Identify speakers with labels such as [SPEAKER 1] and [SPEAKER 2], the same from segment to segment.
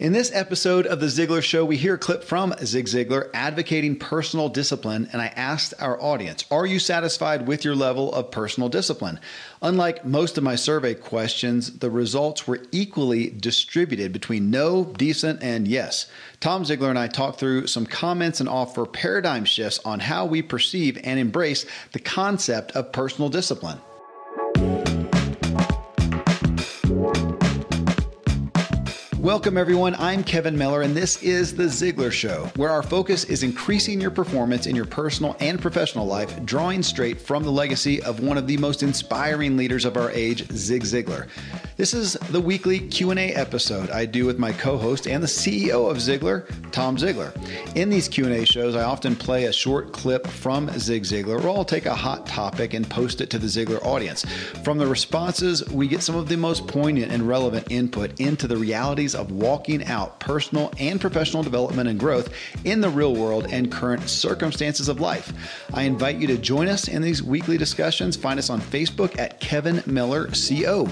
[SPEAKER 1] In this episode of The Ziglar Show, we hear a clip from Zig Ziglar advocating personal discipline, and I asked our audience, Are you satisfied with your level of personal discipline? Unlike most of my survey questions, the results were equally distributed between no, decent, and yes. Tom Ziglar and I talk through some comments and offer paradigm shifts on how we perceive and embrace the concept of personal discipline. Welcome, everyone. I'm Kevin Miller, and this is The Ziglar Show, where our focus is increasing your performance in your personal and professional life, drawing straight from the legacy of one of the most inspiring leaders of our age, Zig Ziglar. This is the weekly Q&A episode I do with my co-host and the CEO of Ziglar, Tom Ziglar. In these Q&A shows, I often play a short clip from Zig Ziglar, or I'll take a hot topic and post it to the Ziglar audience. From the responses, we get some of the most poignant and relevant input into the realities of walking out personal and professional development and growth in the real world and current circumstances of life. I invite you to join us in these weekly discussions. Find us on Facebook at Kevin Miller CO.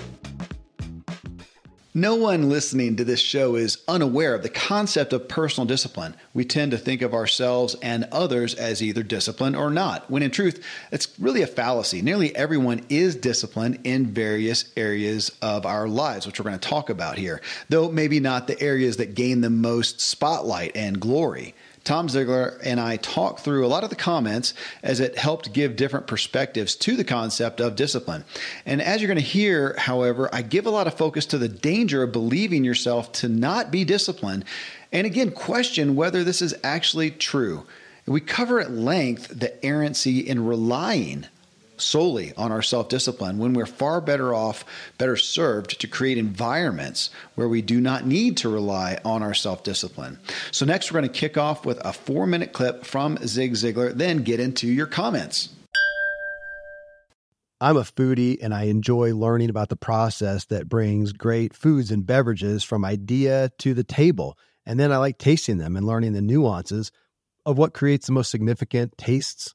[SPEAKER 1] No one listening to this show is unaware of the concept of personal discipline. We tend to think of ourselves and others as either disciplined or not, when in truth, it's really a fallacy. Nearly everyone is disciplined in various areas of our lives, which we're going to talk about here, though maybe not the areas that gain the most spotlight and glory. Tom Ziglar and I talked through a lot of the comments as it helped give different perspectives to the concept of discipline. And as you're going to hear, however, I give a lot of focus to the danger of believing yourself to not be disciplined. And again, question whether this is actually true. We cover at length the errancy in relying solely on our self discipline when we're far better off, better served to create environments where we do not need to rely on our self discipline. So, next, we're going to kick off with a four minute clip from Zig Ziglar, then get into your comments.
[SPEAKER 2] I'm a foodie and I enjoy learning about the process that brings great foods and beverages from idea to the table. And then I like tasting them and learning the nuances of what creates the most significant tastes,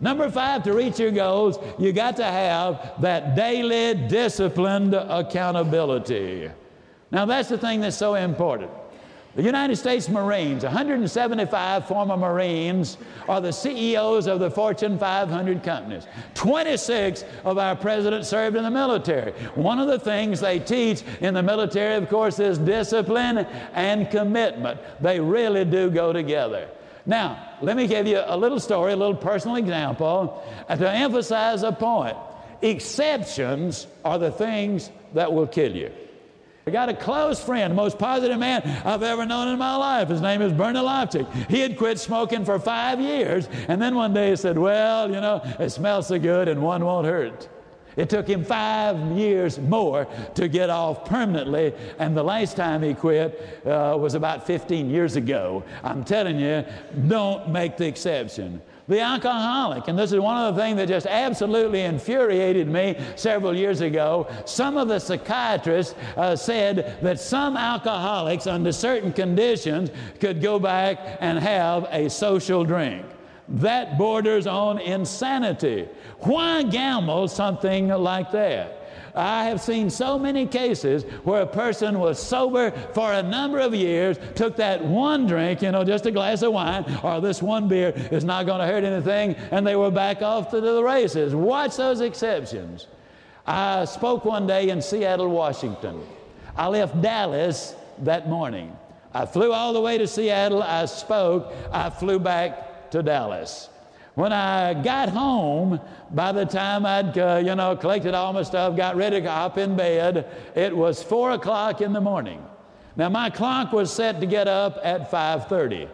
[SPEAKER 3] Number five, to reach your goals, you got to have that daily disciplined accountability. Now, that's the thing that's so important. The United States Marines, 175 former Marines, are the CEOs of the Fortune 500 companies. 26 of our presidents served in the military. One of the things they teach in the military, of course, is discipline and commitment. They really do go together. Now, let me give you a little story, a little personal example to emphasize a point. Exceptions are the things that will kill you. I got a close friend, the most positive man I've ever known in my life. His name is Bernie Lofchick. He had quit smoking for five years, and then one day he said, Well, you know, it smells so good and one won't hurt. It took him five years more to get off permanently, and the last time he quit uh, was about 15 years ago. I'm telling you, don't make the exception. The alcoholic, and this is one of the things that just absolutely infuriated me several years ago. Some of the psychiatrists uh, said that some alcoholics, under certain conditions, could go back and have a social drink. That borders on insanity. Why gamble something like that? I have seen so many cases where a person was sober for a number of years, took that one drink, you know, just a glass of wine, or this one beer is not going to hurt anything, and they were back off to the races. Watch those exceptions. I spoke one day in Seattle, Washington. I left Dallas that morning. I flew all the way to Seattle. I spoke. I flew back to Dallas. When I got home, by the time I'd, uh, you know, collected all my stuff, got ready to hop in bed, it was four o'clock in the morning. Now my clock was set to get up at 5:30.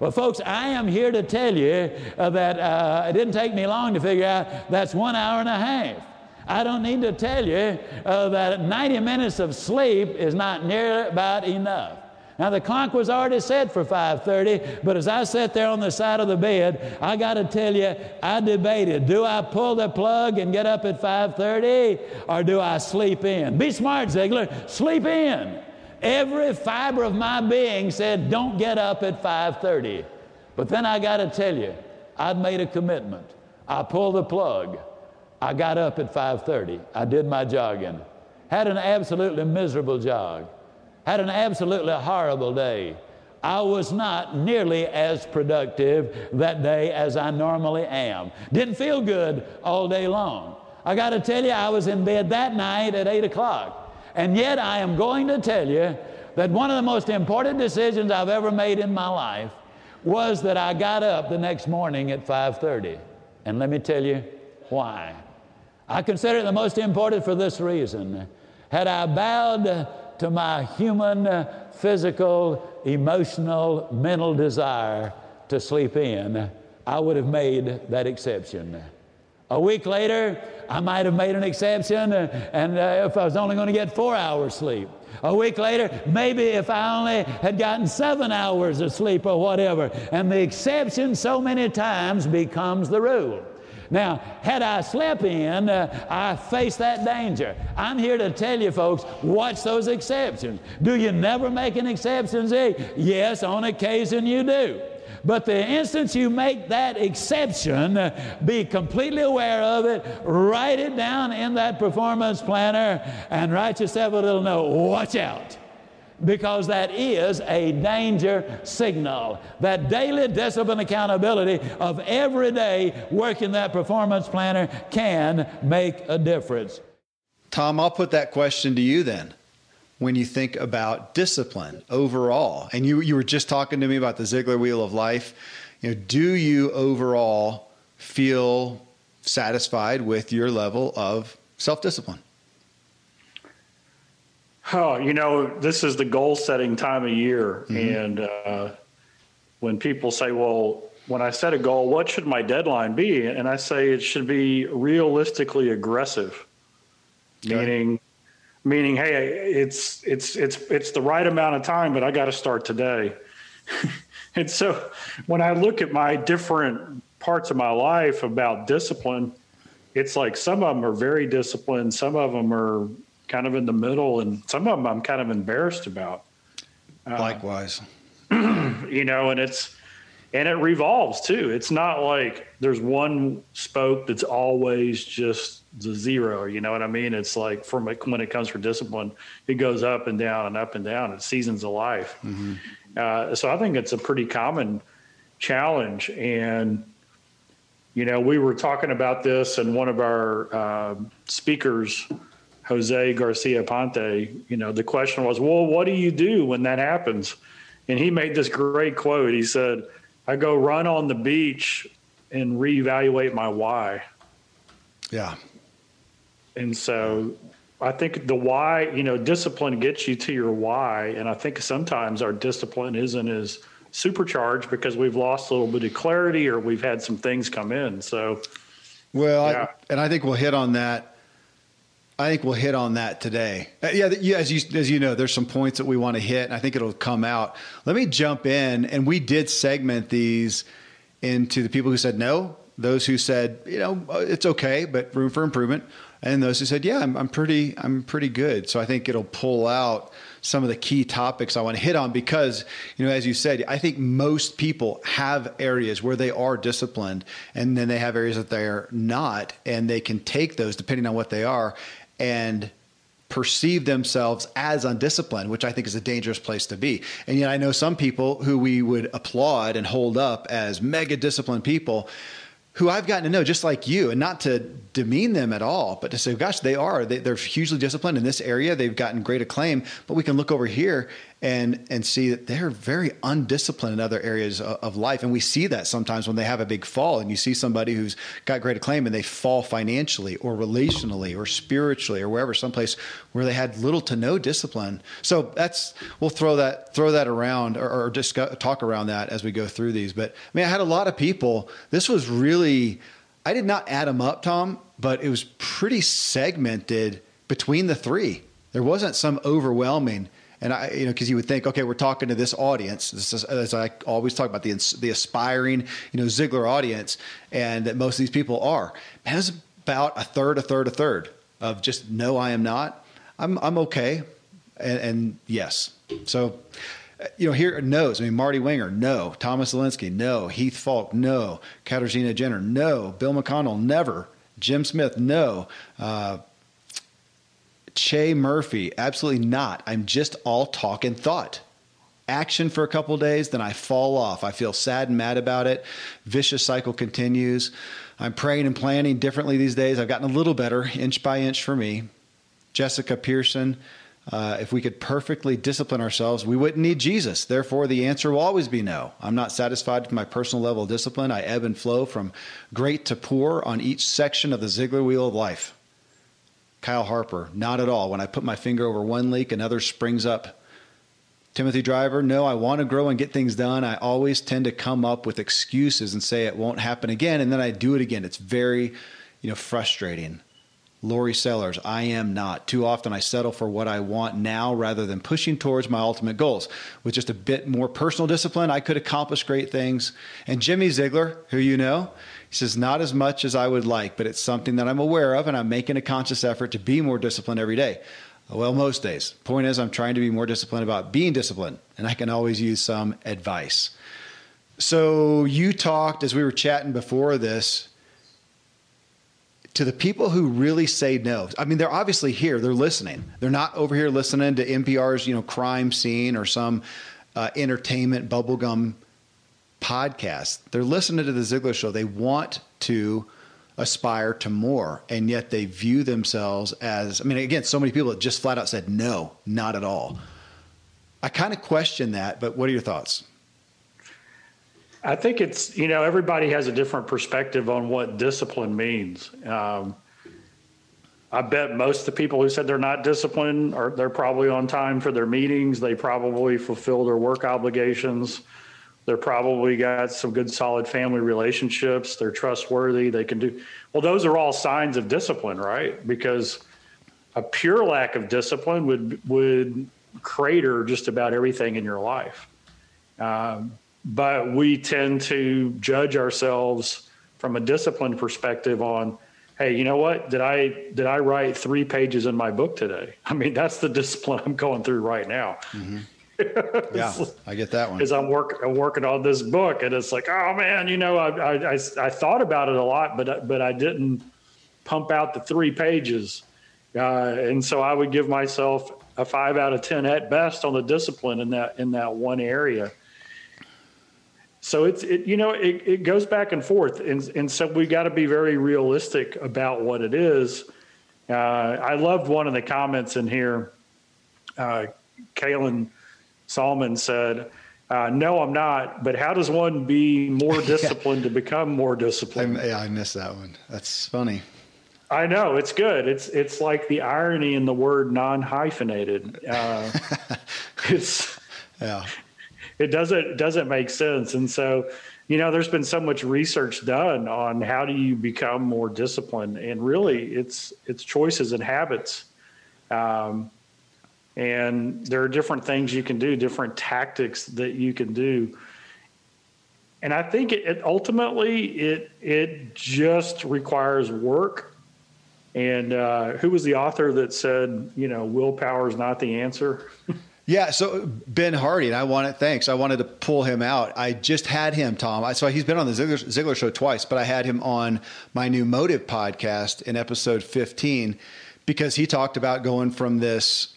[SPEAKER 3] Well, folks, I am here to tell you uh, that uh, it didn't take me long to figure out that's one hour and a half. I don't need to tell you uh, that 90 minutes of sleep is not near about enough. Now the clock was already set for 5:30, but as I sat there on the side of the bed, I got to tell you, I debated: do I pull the plug and get up at 5:30, or do I sleep in? Be smart, Ziglar. Sleep in. Every fiber of my being said, "Don't get up at 5:30." But then I got to tell you, I'd made a commitment. I pulled the plug. I got up at 5:30. I did my jogging. Had an absolutely miserable jog had an absolutely horrible day. I was not nearly as productive that day as I normally am. Didn't feel good all day long. I got to tell you, I was in bed that night at 8 o'clock. And yet, I am going to tell you that one of the most important decisions I've ever made in my life was that I got up the next morning at 5:30. And let me tell you why. I consider it the most important for this reason. Had I bowed to my human, uh, physical, emotional, mental desire to sleep in, I would have made that exception. A week later, I might have made an exception, uh, and uh, if I was only going to get four hours sleep. A week later, maybe if I only had gotten seven hours of sleep or whatever. And the exception so many times becomes the rule. Now, had I slept in, uh, I faced that danger. I'm here to tell you, folks, watch those exceptions. Do you never make an exception, Z? Yes, on occasion you do. But the instance you make that exception, uh, be completely aware of it, write it down in that performance planner, and write yourself a little note. Watch out because that is a danger signal. That daily discipline accountability of every day working that performance planner can make a difference.
[SPEAKER 1] Tom, I'll put that question to you then. When you think about discipline overall, and you, you were just talking to me about the Ziglar Wheel of Life, you know, do you overall feel satisfied with your level of self discipline?
[SPEAKER 4] Oh, you know, this is the goal setting time of year. Mm-hmm. And uh, when people say, well, when I set a goal, what should my deadline be? And I say it should be realistically aggressive, okay. meaning, meaning, hey, it's it's it's it's the right amount of time, but I got to start today. and so, when I look at my different parts of my life about discipline, it's like some of them are very disciplined, some of them are kind of in the middle, and some of them I'm kind of embarrassed about.
[SPEAKER 1] Uh, Likewise,
[SPEAKER 4] you know, and it's and it revolves too. It's not like there's one spoke that's always just the zero. You know what I mean? It's like from when it comes for discipline, it goes up and down and up and down. It's seasons of life. Mm-hmm. Uh, so I think it's a pretty common challenge. And you know, we were talking about this, and one of our uh, speakers Jose Garcia Ponte, you know, the question was, well, what do you do when that happens? And he made this great quote. He said, I go run on the beach and reevaluate my why.
[SPEAKER 1] Yeah.
[SPEAKER 4] And so I think the why, you know, discipline gets you to your why. And I think sometimes our discipline isn't as supercharged because we've lost a little bit of clarity or we've had some things come in. So,
[SPEAKER 1] well, yeah. I, and I think we'll hit on that I think we'll hit on that today. Uh, yeah, yeah, as you as you know, there's some points that we want to hit, and I think it'll come out. Let me jump in, and we did segment these into the people who said no, those who said you know uh, it's okay, but room for improvement, and those who said yeah, I'm, I'm pretty I'm pretty good. So I think it'll pull out some of the key topics I want to hit on because, you know, as you said, I think most people have areas where they are disciplined and then they have areas that they're not. And they can take those, depending on what they are, and perceive themselves as undisciplined, which I think is a dangerous place to be. And yet I know some people who we would applaud and hold up as mega disciplined people who I've gotten to know just like you, and not to demean them at all, but to say, gosh, they are. They, are hugely disciplined in this area. They've gotten great acclaim, but we can look over here and and see that they're very undisciplined in other areas of life. And we see that sometimes when they have a big fall and you see somebody who's got great acclaim and they fall financially or relationally or spiritually or wherever someplace where they had little to no discipline. So that's we'll throw that throw that around or, or discuss, talk around that as we go through these. But I mean I had a lot of people this was really I did not add them up Tom but it was pretty segmented between the three. There wasn't some overwhelming and I, you know, because you would think, okay, we're talking to this audience. This is, as I always talk about the the aspiring, you know, Ziglar audience, and that most of these people are. It's about a third, a third, a third of just no, I am not. I'm I'm okay, and, and yes. So, you know, here knows. I mean, Marty Winger, no. Thomas Alinsky, no. Heath Falk, no. Katarzyna Jenner, no. Bill McConnell, never. Jim Smith, no. Uh, Che Murphy, absolutely not. I'm just all talk and thought. Action for a couple days, then I fall off. I feel sad and mad about it. Vicious cycle continues. I'm praying and planning differently these days. I've gotten a little better, inch by inch for me. Jessica Pearson, uh, if we could perfectly discipline ourselves, we wouldn't need Jesus. Therefore, the answer will always be no. I'm not satisfied with my personal level of discipline. I ebb and flow from great to poor on each section of the Ziglar wheel of life. Kyle Harper, not at all. When I put my finger over one leak, another springs up. Timothy Driver, no, I want to grow and get things done. I always tend to come up with excuses and say it won't happen again, and then I do it again. It's very, you know, frustrating. Lori Sellers, I am not. Too often I settle for what I want now rather than pushing towards my ultimate goals. With just a bit more personal discipline, I could accomplish great things. And Jimmy Ziegler, who you know, he says, Not as much as I would like, but it's something that I'm aware of, and I'm making a conscious effort to be more disciplined every day. Well, most days. Point is, I'm trying to be more disciplined about being disciplined, and I can always use some advice. So, you talked as we were chatting before this to the people who really say no. I mean, they're obviously here, they're listening. They're not over here listening to NPR's, you know, crime scene or some uh, entertainment bubblegum podcast. They're listening to the Ziglar show. They want to aspire to more, and yet they view themselves as I mean, again, so many people that just flat out said no, not at all. I kind of question that, but what are your thoughts?
[SPEAKER 4] I think it's you know everybody has a different perspective on what discipline means. Um, I bet most of the people who said they're not disciplined are they're probably on time for their meetings. They probably fulfill their work obligations. They're probably got some good, solid family relationships. They're trustworthy. They can do well. Those are all signs of discipline, right? Because a pure lack of discipline would would crater just about everything in your life. Um, but we tend to judge ourselves from a discipline perspective on hey you know what did i did i write three pages in my book today i mean that's the discipline i'm going through right now mm-hmm.
[SPEAKER 1] yeah, I get that one.
[SPEAKER 4] Because I'm working, I'm working on this book, and it's like, oh man, you know, I, I, I, I, thought about it a lot, but but I didn't pump out the three pages, uh, and so I would give myself a five out of ten at best on the discipline in that in that one area. So it's it, you know it, it goes back and forth, and and so we got to be very realistic about what it is. Uh, I loved one of the comments in here. Uh, Kalen Solomon said, uh, "No, I'm not. But how does one be more disciplined yeah. to become more disciplined?"
[SPEAKER 1] I, yeah, I missed that one. That's funny.
[SPEAKER 4] I know it's good. It's it's like the irony in the word non-hyphenated. Uh, it's yeah. It doesn't doesn't make sense, and so you know, there's been so much research done on how do you become more disciplined, and really, it's it's choices and habits. Um, and there are different things you can do, different tactics that you can do. And I think it, it ultimately it it just requires work. And uh, who was the author that said, you know, willpower is not the answer?
[SPEAKER 1] Yeah, so Ben Hardy, and I wanted thanks. I wanted to pull him out. I just had him, Tom. I, so he's been on the Ziglar, Ziglar show twice, but I had him on my new Motive podcast in episode 15 because he talked about going from this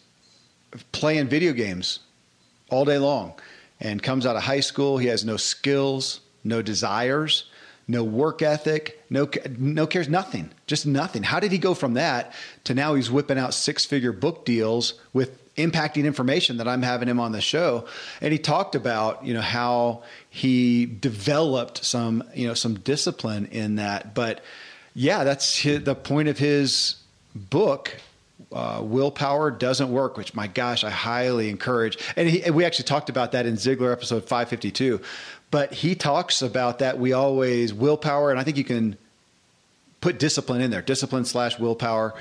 [SPEAKER 1] playing video games all day long and comes out of high school. He has no skills, no desires, no work ethic, no no cares, nothing, just nothing. How did he go from that to now he's whipping out six figure book deals with impacting information that I'm having him on the show. And he talked about, you know, how he developed some, you know, some discipline in that. But yeah, that's his, the point of his book uh, willpower doesn't work, which my gosh, I highly encourage. And, he, and we actually talked about that in Ziglar episode 552. But he talks about that we always willpower, and I think you can put discipline in there, discipline slash willpower.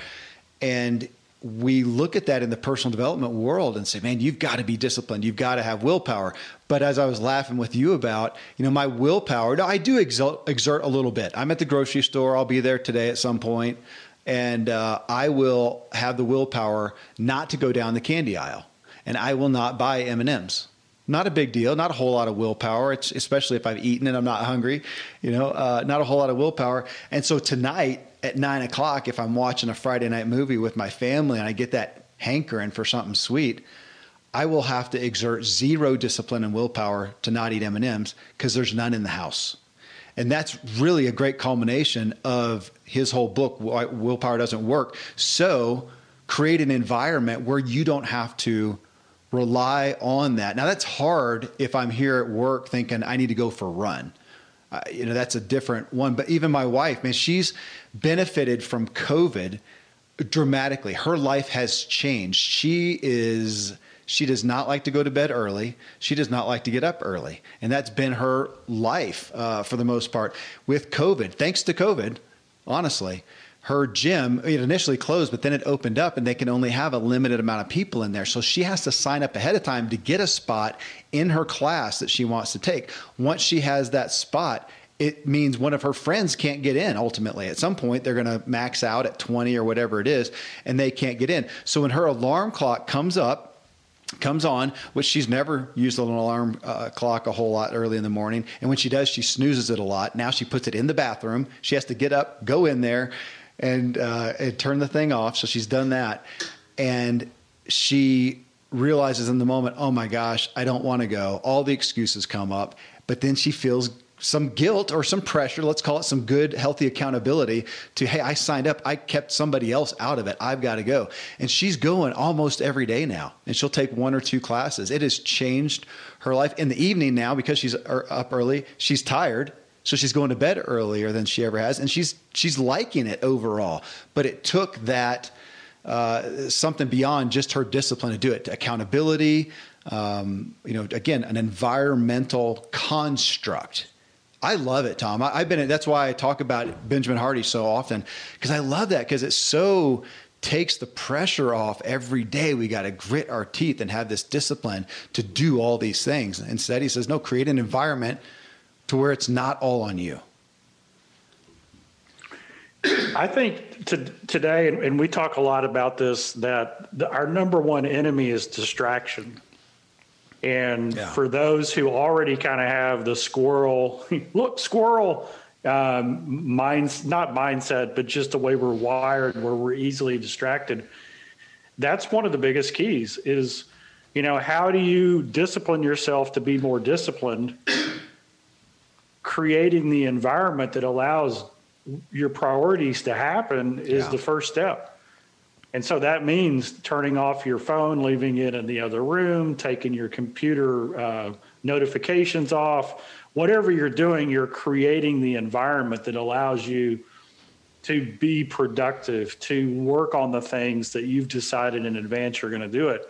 [SPEAKER 1] And we look at that in the personal development world and say, man, you've got to be disciplined. You've got to have willpower. But as I was laughing with you about, you know, my willpower, I do exert a little bit. I'm at the grocery store. I'll be there today at some point and uh, I will have the willpower not to go down the candy aisle, and I will not buy M and M's. Not a big deal, not a whole lot of willpower. It's especially if I've eaten and I'm not hungry, you know, uh, not a whole lot of willpower. And so tonight at nine o'clock, if I'm watching a Friday night movie with my family and I get that hankering for something sweet, I will have to exert zero discipline and willpower to not eat M and M's because there's none in the house. And that's really a great culmination of his whole book, Why Willpower Doesn't Work. So create an environment where you don't have to rely on that. Now, that's hard if I'm here at work thinking I need to go for a run. Uh, you know, that's a different one. But even my wife, man, she's benefited from COVID dramatically. Her life has changed. She is she does not like to go to bed early. She does not like to get up early. And that's been her life uh, for the most part. With COVID, thanks to COVID, honestly, her gym it initially closed but then it opened up and they can only have a limited amount of people in there so she has to sign up ahead of time to get a spot in her class that she wants to take once she has that spot it means one of her friends can't get in ultimately at some point they're going to max out at 20 or whatever it is and they can't get in so when her alarm clock comes up comes on, which she's never used an alarm uh, clock a whole lot early in the morning. And when she does, she snoozes it a lot. Now she puts it in the bathroom. She has to get up, go in there, and, uh, and turn the thing off. So she's done that. And she realizes in the moment, oh my gosh, I don't want to go. All the excuses come up. But then she feels some guilt or some pressure, let's call it some good, healthy accountability to, hey, I signed up. I kept somebody else out of it. I've got to go. And she's going almost every day now. And she'll take one or two classes. It has changed her life. In the evening now, because she's er, up early, she's tired. So she's going to bed earlier than she ever has. And she's, she's liking it overall. But it took that. Uh, something beyond just her discipline to do it, accountability, um, you know, again, an environmental construct I love it, Tom. I, have been. That's why I talk about Benjamin Hardy so often because I love that because it so takes the pressure off every day. We got to grit our teeth and have this discipline to do all these things. Instead, he says, no, create an environment to where it's not all on you.
[SPEAKER 4] I think to, today, and we talk a lot about this, that our number one enemy is distraction. And yeah. for those who already kind of have the squirrel, look, squirrel um, minds, not mindset, but just the way we're wired, where we're easily distracted. That's one of the biggest keys is, you know, how do you discipline yourself to be more disciplined? Creating the environment that allows your priorities to happen is yeah. the first step. And so that means turning off your phone, leaving it in the other room, taking your computer uh, notifications off. Whatever you're doing, you're creating the environment that allows you to be productive, to work on the things that you've decided in advance you're going to do it.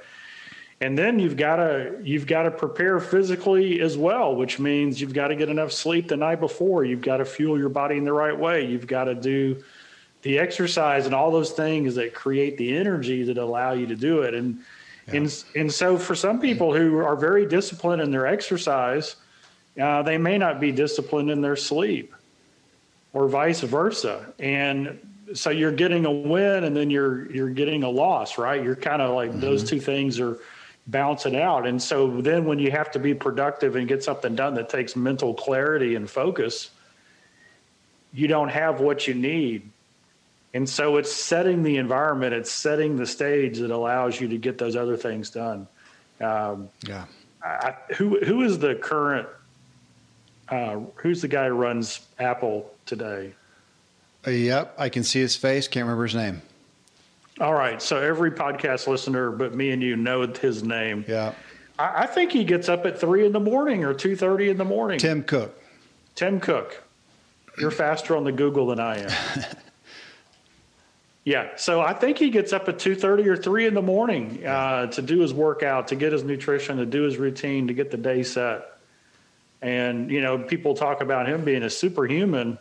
[SPEAKER 4] And then you've got to you've got to prepare physically as well, which means you've got to get enough sleep the night before. You've got to fuel your body in the right way. You've got to do the exercise and all those things that create the energy that allow you to do it. And yeah. and and so for some people who are very disciplined in their exercise, uh, they may not be disciplined in their sleep, or vice versa. And so you're getting a win and then you're you're getting a loss, right? You're kind of like mm-hmm. those two things are bouncing out. And so then when you have to be productive and get something done that takes mental clarity and focus, you don't have what you need. And so it's setting the environment, it's setting the stage that allows you to get those other things done. Um,
[SPEAKER 1] yeah.
[SPEAKER 4] I, who who is the current? Uh, who's the guy who runs Apple today?
[SPEAKER 1] Uh, yep, I can see his face. Can't remember his name.
[SPEAKER 4] All right, so every podcast listener but me and you know his name.
[SPEAKER 1] Yeah,
[SPEAKER 4] I, I think he gets up at three in the morning or two thirty in the morning.
[SPEAKER 1] Tim Cook.
[SPEAKER 4] Tim Cook. You're faster on the Google than I am. yeah, so I think he gets up at two thirty or three in the morning uh, to do his workout, to get his nutrition, to do his routine, to get the day set. And you know, people talk about him being a superhuman.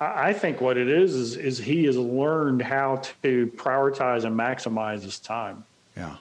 [SPEAKER 4] I think what it is is is he has learned how to prioritize and maximize his time.
[SPEAKER 1] Yeah.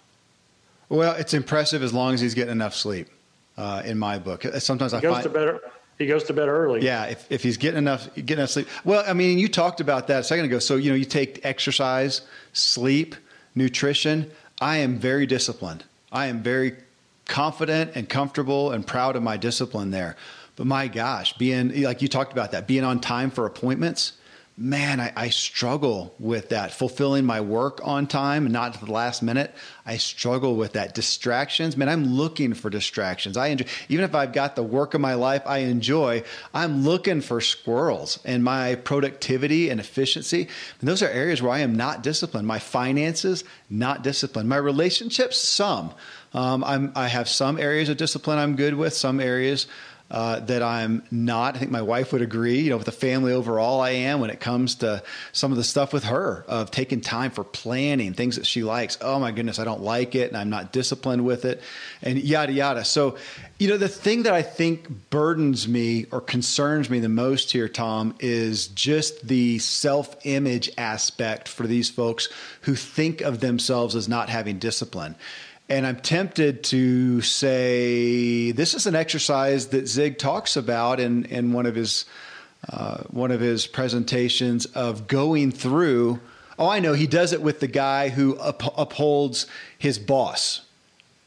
[SPEAKER 1] Well, it's impressive as long as he's getting enough sleep. Uh, in my book, sometimes I
[SPEAKER 4] goes
[SPEAKER 1] find
[SPEAKER 4] to bed. He goes to bed early.
[SPEAKER 1] Yeah, if, if he's getting enough getting enough sleep. Well, I mean, you talked about that a second ago. So you know, you take exercise, sleep, nutrition. I am very disciplined. I am very confident and comfortable and proud of my discipline there. But my gosh, being like you talked about that, being on time for appointments, man, I, I, struggle with that. Fulfilling my work on time and not to the last minute, I struggle with that. Distractions, man, I'm looking for distractions. I enjoy, even if I've got the work of my life I enjoy, I'm looking for squirrels in my productivity and efficiency. And those are areas where I am not disciplined. My finances, not disciplined. My relationships, some. Um, I have some areas of discipline I'm good with, some areas uh, that I'm not. I think my wife would agree. You know, with the family overall, I am when it comes to some of the stuff with her of taking time for planning things that she likes. Oh my goodness, I don't like it, and I'm not disciplined with it, and yada yada. So, you know, the thing that I think burdens me or concerns me the most here, Tom, is just the self-image aspect for these folks who think of themselves as not having discipline. And I'm tempted to say this is an exercise that Zig talks about in, in one of his uh, one of his presentations of going through. Oh, I know he does it with the guy who up, upholds his boss,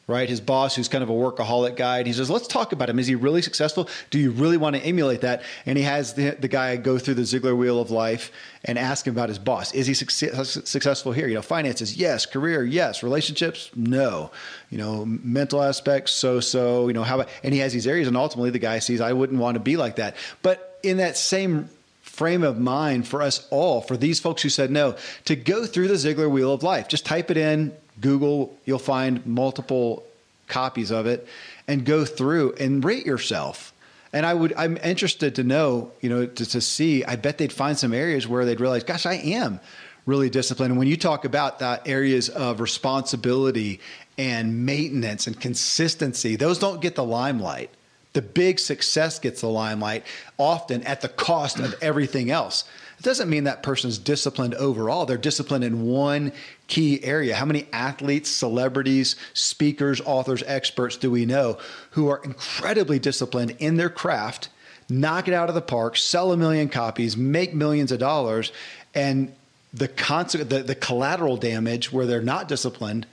[SPEAKER 1] right? His boss, who's kind of a workaholic guy. And he says, let's talk about him. Is he really successful? Do you really want to emulate that? And he has the, the guy go through the Ziglar wheel of life and ask him about his boss. Is he success, successful here? You know, finances, yes. Career, yes. Relationships, no. You know, mental aspects, so so. You know, how about, and he has these areas, and ultimately the guy sees, I wouldn't want to be like that. But in that same frame of mind for us all, for these folks who said no, to go through the Ziglar Wheel of Life. Just type it in, Google, you'll find multiple copies of it, and go through and rate yourself. And I would, I'm interested to know, you know, to, to see. I bet they'd find some areas where they'd realize, gosh, I am really disciplined. And when you talk about that areas of responsibility and maintenance and consistency, those don't get the limelight. The big success gets the limelight often at the cost of everything else. It doesn't mean that person's disciplined overall. They're disciplined in one key area. How many athletes, celebrities, speakers, authors, experts do we know who are incredibly disciplined in their craft, knock it out of the park, sell a million copies, make millions of dollars, and the, consequence, the, the collateral damage where they're not disciplined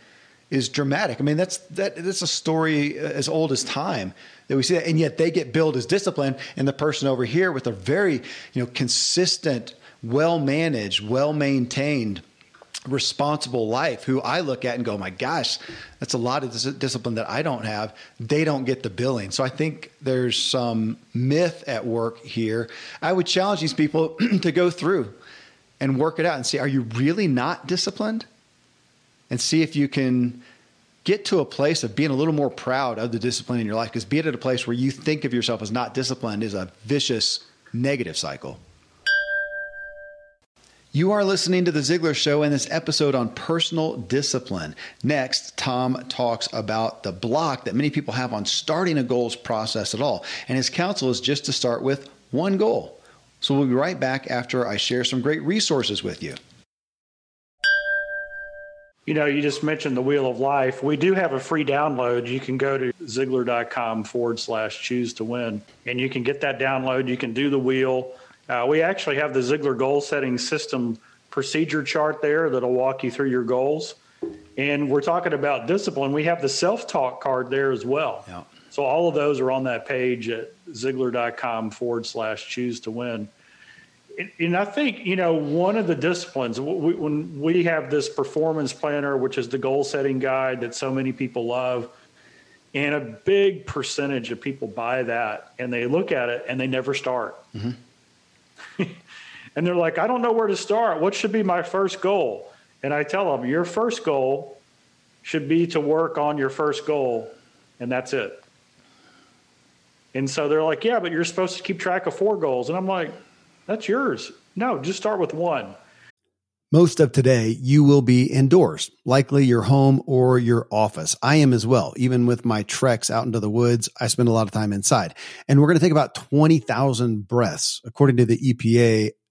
[SPEAKER 1] is dramatic. I mean, that's that that's a story uh, as old as time that we see that, and yet they get billed as disciplined, and the person over here with a very you know consistent well managed, well maintained, responsible life who I look at and go, my gosh, that's a lot of discipline that I don't have. They don't get the billing. So I think there's some myth at work here. I would challenge these people to go through and work it out and see, are you really not disciplined? And see if you can get to a place of being a little more proud of the discipline in your life. Because being at a place where you think of yourself as not disciplined is a vicious negative cycle. You are listening to The Ziglar Show and this episode on personal discipline. Next, Tom talks about the block that many people have on starting a goals process at all. And his counsel is just to start with one goal. So we'll be right back after I share some great resources with you.
[SPEAKER 4] You know, you just mentioned the Wheel of Life. We do have a free download. You can go to Ziglar.com forward slash choose to win, and you can get that download. You can do the wheel uh, we actually have the Ziglar goal setting system procedure chart there that'll walk you through your goals. And we're talking about discipline. We have the self talk card there as well.
[SPEAKER 1] Yeah.
[SPEAKER 4] So all of those are on that page at Ziglar.com forward slash choose to win. And I think, you know, one of the disciplines, when we have this performance planner, which is the goal setting guide that so many people love, and a big percentage of people buy that and they look at it and they never start. Mm-hmm. And they're like, I don't know where to start. What should be my first goal? And I tell them, your first goal should be to work on your first goal, and that's it. And so they're like, yeah, but you're supposed to keep track of four goals. And I'm like, that's yours. No, just start with one.
[SPEAKER 2] Most of today, you will be indoors, likely your home or your office. I am as well. Even with my treks out into the woods, I spend a lot of time inside. And we're going to take about 20,000 breaths. According to the EPA,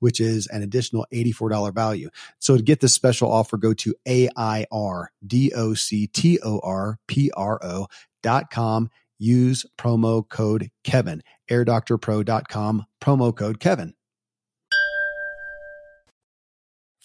[SPEAKER 2] which is an additional $84 value. So to get this special offer, go to A-I-R-D-O-C-T-O-R-P-R-O dot com use promo code Kevin. AirDoctorPro.com, promo code Kevin.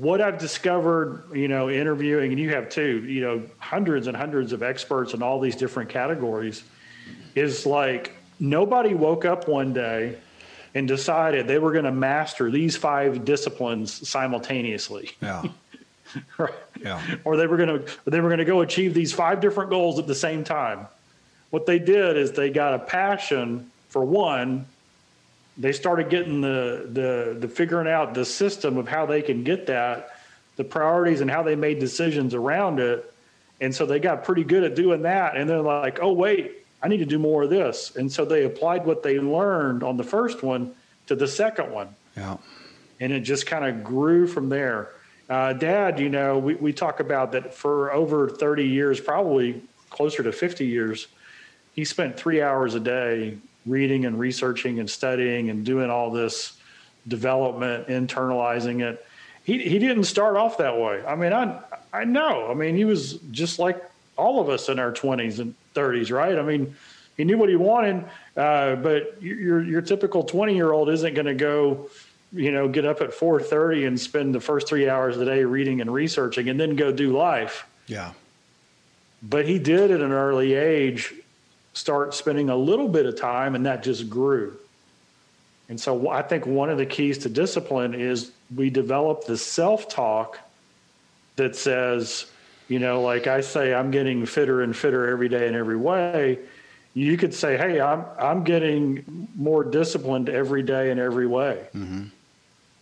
[SPEAKER 4] what I've discovered, you know, interviewing, and you have too, you know, hundreds and hundreds of experts in all these different categories, is like nobody woke up one day and decided they were going to master these five disciplines simultaneously.
[SPEAKER 1] Yeah.
[SPEAKER 4] right. Yeah. Or they were going to they were going to go achieve these five different goals at the same time. What they did is they got a passion for one they started getting the the the figuring out the system of how they can get that, the priorities and how they made decisions around it. And so they got pretty good at doing that. And they're like, oh wait, I need to do more of this. And so they applied what they learned on the first one to the second one.
[SPEAKER 1] Yeah.
[SPEAKER 4] And it just kind of grew from there. Uh, Dad, you know, we, we talk about that for over 30 years, probably closer to 50 years, he spent three hours a day reading and researching and studying and doing all this development, internalizing it. He, he didn't start off that way. I mean, I, I know. I mean, he was just like all of us in our 20s and 30s, right? I mean, he knew what he wanted, uh, but your your typical 20 year old isn't going to go, you know, get up at 4:30 and spend the first three hours of the day reading and researching, and then go do life.
[SPEAKER 1] Yeah.
[SPEAKER 4] But he did at an early age start spending a little bit of time, and that just grew. And so I think one of the keys to discipline is we develop the self talk that says, you know, like I say, I'm getting fitter and fitter every day in every way. You could say, hey, I'm I'm getting more disciplined every day in every way. Mm-hmm.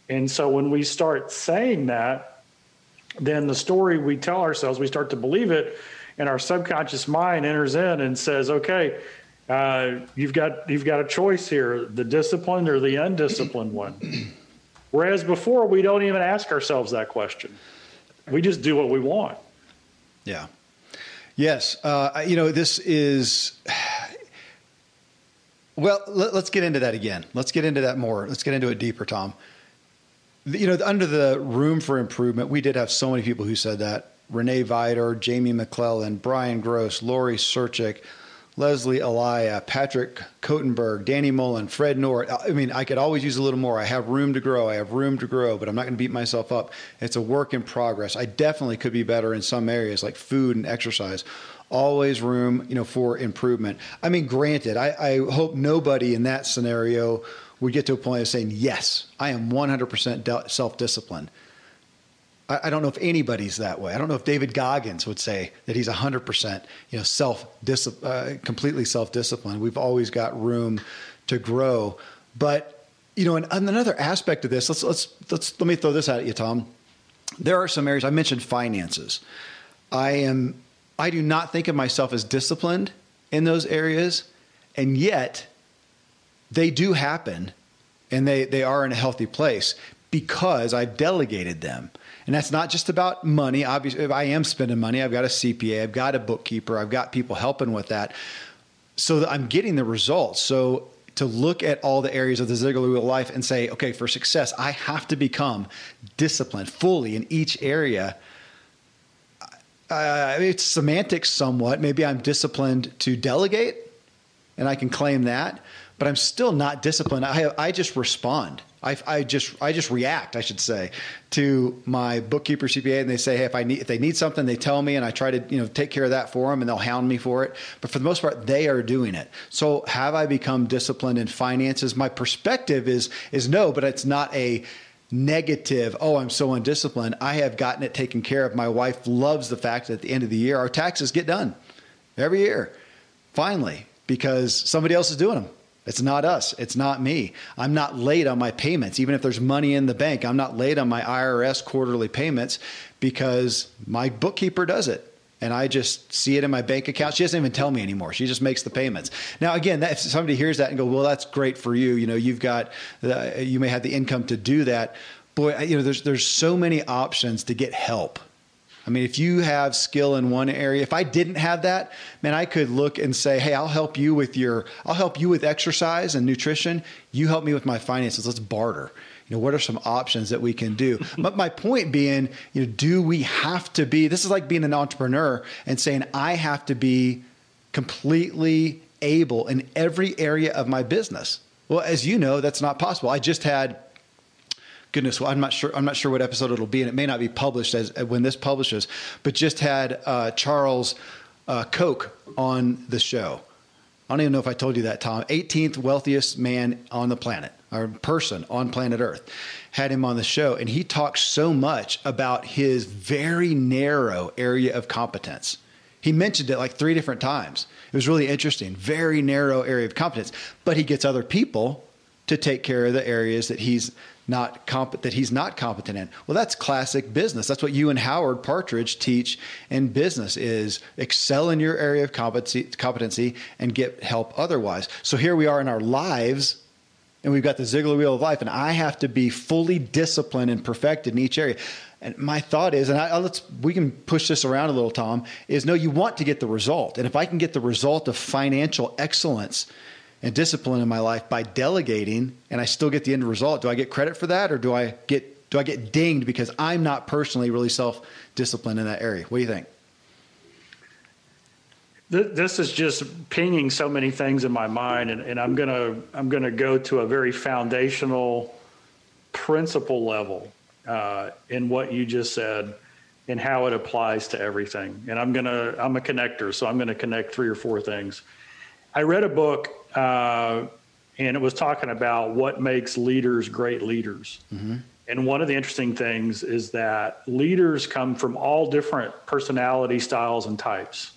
[SPEAKER 4] And so when we start saying that, then the story we tell ourselves, we start to believe it, and our subconscious mind enters in and says, okay, uh, you've got you've got a choice here: the disciplined or the undisciplined one. Whereas before, we don't even ask ourselves that question. We just do what we want.
[SPEAKER 1] Yeah. Yes. Uh, you know, this is. Well, let, us get into that again. Let's get into that more. Let's get into it deeper, Tom. You know, under the room for improvement, we did have so many people who said that. Renee Vider, Jamie McClellan, Brian Gross, Lori Serchik, Leslie Elia, Patrick Kotenberg, Danny Mullen, Fred Nord. I mean, I could always use a little more. I have room to grow. I have room to grow, but I'm not going to beat myself up. It's a work in progress. I definitely could be better in some areas like food and exercise. Always room, you know, for improvement. I mean, granted, I, I hope nobody in that scenario would get to a point of saying, yes, I am 100% self disciplined. I, don't know if anybody's that way. I don't know if David Goggins would say that he's 100%, you know, self uh, completely self disciplined. We've always got room to grow, but you know, and, and another aspect of this, let's let's let's let me throw this out at you, Tom. There are some areas I mentioned finances. I am I do not think of myself as disciplined in those areas, and yet they do happen and they, they are in a healthy place because I've delegated them. And that's not just about money. Obviously, if I am spending money, I've got a CPA, I've got a bookkeeper, I've got people helping with that. So that I'm getting the results. So to look at all the areas of the Ziglar Wheel of life and say, okay, for success, I have to become disciplined fully in each area. Uh, it's semantics somewhat. Maybe I'm disciplined to delegate, and I can claim that, but I'm still not disciplined. I, I just respond. I, I, just I just react, I should say, to my bookkeeper CPA, and they say, hey, if I need if they need something, they tell me, and I try to you know take care of that for them, and they'll hound me for it. But for the most part, they are doing it. So have I become disciplined in finances? My perspective is is no, but it's not a negative. Oh, I'm so undisciplined. I have gotten it taken care of. My wife loves the fact that at the end of the year, our taxes get done every year, finally, because somebody else is doing them. It's not us. It's not me. I'm not late on my payments. Even if there's money in the bank, I'm not late on my IRS quarterly payments because my bookkeeper does it. And I just see it in my bank account. She doesn't even tell me anymore. She just makes the payments. Now, again, that, if somebody hears that and go, "Well, that's great for you," you know, you've got, the, you may have the income to do that. Boy, you know, there's there's so many options to get help I mean, if you have skill in one area, if I didn't have that, man, I could look and say, "Hey, I'll help you with your I'll help you with exercise and nutrition. You help me with my finances. Let's barter." You know, what are some options that we can do? but my point being, you know, do we have to be this is like being an entrepreneur and saying I have to be completely able in every area of my business. Well, as you know, that's not possible. I just had goodness, well, I'm not sure. I'm not sure what episode it'll be, and it may not be published as when this publishes. But just had uh, Charles uh, Koch on the show. I don't even know if I told you that, Tom. 18th wealthiest man on the planet, or person on planet Earth, had him on the show, and he talked so much about his very narrow area of competence. He mentioned it like three different times. It was really interesting. Very narrow area of competence, but he gets other people to take care of the areas that he's not comp- that he's not competent in. Well, that's classic business. That's what you and Howard Partridge teach in business is excel in your area of competency, competency and get help otherwise. So here we are in our lives and we've got the Ziglar wheel of life and I have to be fully disciplined and perfected in each area. And my thought is, and I, let's we can push this around a little, Tom. Is no, you want to get the result, and if I can get the result of financial excellence and discipline in my life by delegating, and I still get the end result, do I get credit for that, or do I get do I get dinged because I'm not personally really self disciplined in that area? What do you think?
[SPEAKER 4] This is just pinging so many things in my mind, and, and I'm gonna I'm gonna go to a very foundational principle level uh, in what you just said and how it applies to everything. And I'm gonna I'm a connector, so I'm gonna connect three or four things. I read a book uh, and it was talking about what makes leaders great leaders. Mm-hmm. And one of the interesting things is that leaders come from all different personality styles and types.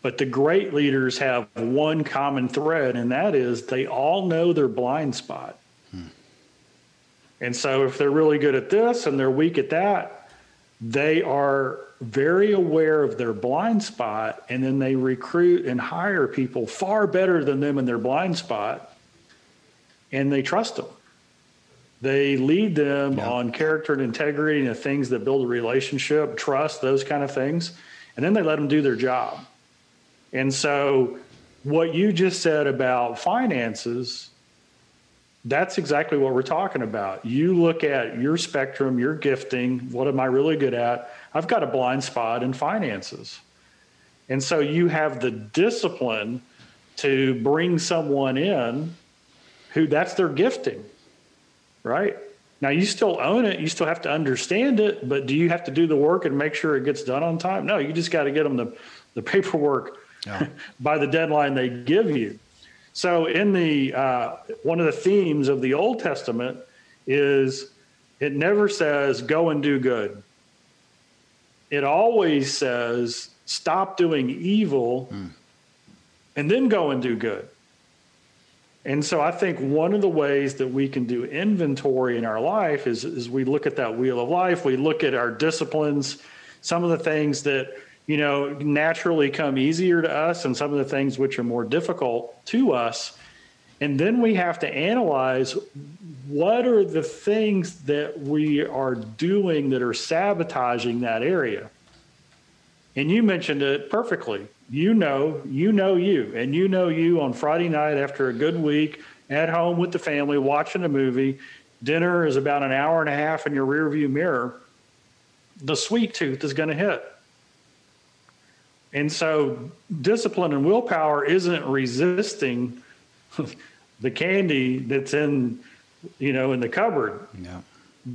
[SPEAKER 4] But the great leaders have one common thread, and that is they all know their blind spot. And so if they're really good at this and they're weak at that, they are very aware of their blind spot and then they recruit and hire people far better than them in their blind spot and they trust them. They lead them yeah. on character and integrity and the things that build a relationship, trust, those kind of things. And then they let them do their job. And so, what you just said about finances that's exactly what we're talking about. You look at your spectrum, your gifting, what am I really good at? I've got a blind spot in finances. And so you have the discipline to bring someone in who that's their gifting, right? Now you still own it, you still have to understand it, but do you have to do the work and make sure it gets done on time? No, you just got to get them the, the paperwork yeah. by the deadline they give you. So, in the uh, one of the themes of the Old Testament is it never says go and do good. It always says stop doing evil mm. and then go and do good. And so I think one of the ways that we can do inventory in our life is, is we look at that wheel of life, we look at our disciplines, some of the things that you know, naturally come easier to us and some of the things which are more difficult to us. And then we have to analyze what are the things that we are doing that are sabotaging that area. And you mentioned it perfectly. You know, you know you, and you know you on Friday night after a good week at home with the family watching a movie. Dinner is about an hour and a half in your rearview mirror. The sweet tooth is going to hit and so discipline and willpower isn't resisting the candy that's in, you know, in the cupboard. Yeah.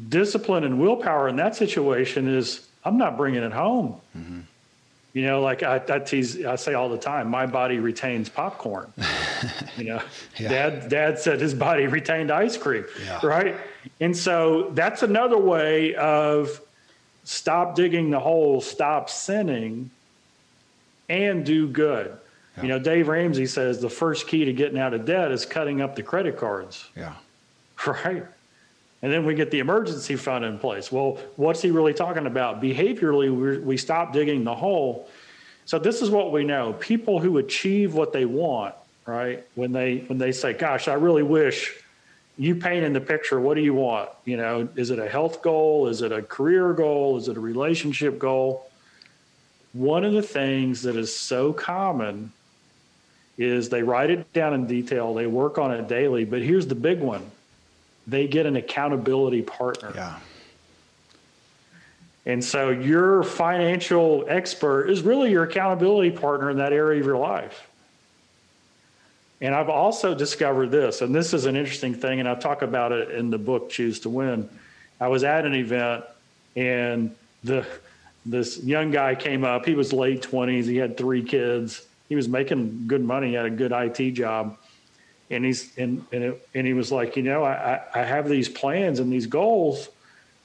[SPEAKER 4] Discipline and willpower in that situation is I'm not bringing it home. Mm-hmm. You know, like I, I, tease, I say all the time, my body retains popcorn. you know, yeah. dad, dad said his body retained ice cream, yeah. right? And so that's another way of stop digging the hole, stop sinning, and do good. Yeah. You know, Dave Ramsey says the first key to getting out of debt is cutting up the credit cards.
[SPEAKER 1] Yeah.
[SPEAKER 4] Right. And then we get the emergency fund in place. Well, what's he really talking about? Behaviorally, we stop digging the hole. So this is what we know: people who achieve what they want, right? When they when they say, "Gosh, I really wish," you paint in the picture. What do you want? You know, is it a health goal? Is it a career goal? Is it a relationship goal? One of the things that is so common is they write it down in detail, they work on it daily, but here's the big one they get an accountability partner.
[SPEAKER 1] Yeah.
[SPEAKER 4] And so your financial expert is really your accountability partner in that area of your life. And I've also discovered this, and this is an interesting thing, and I talk about it in the book Choose to Win. I was at an event, and the this young guy came up. He was late 20s. He had three kids. He was making good money. He had a good IT job. And he's and and, it, and he was like, you know, I, I have these plans and these goals,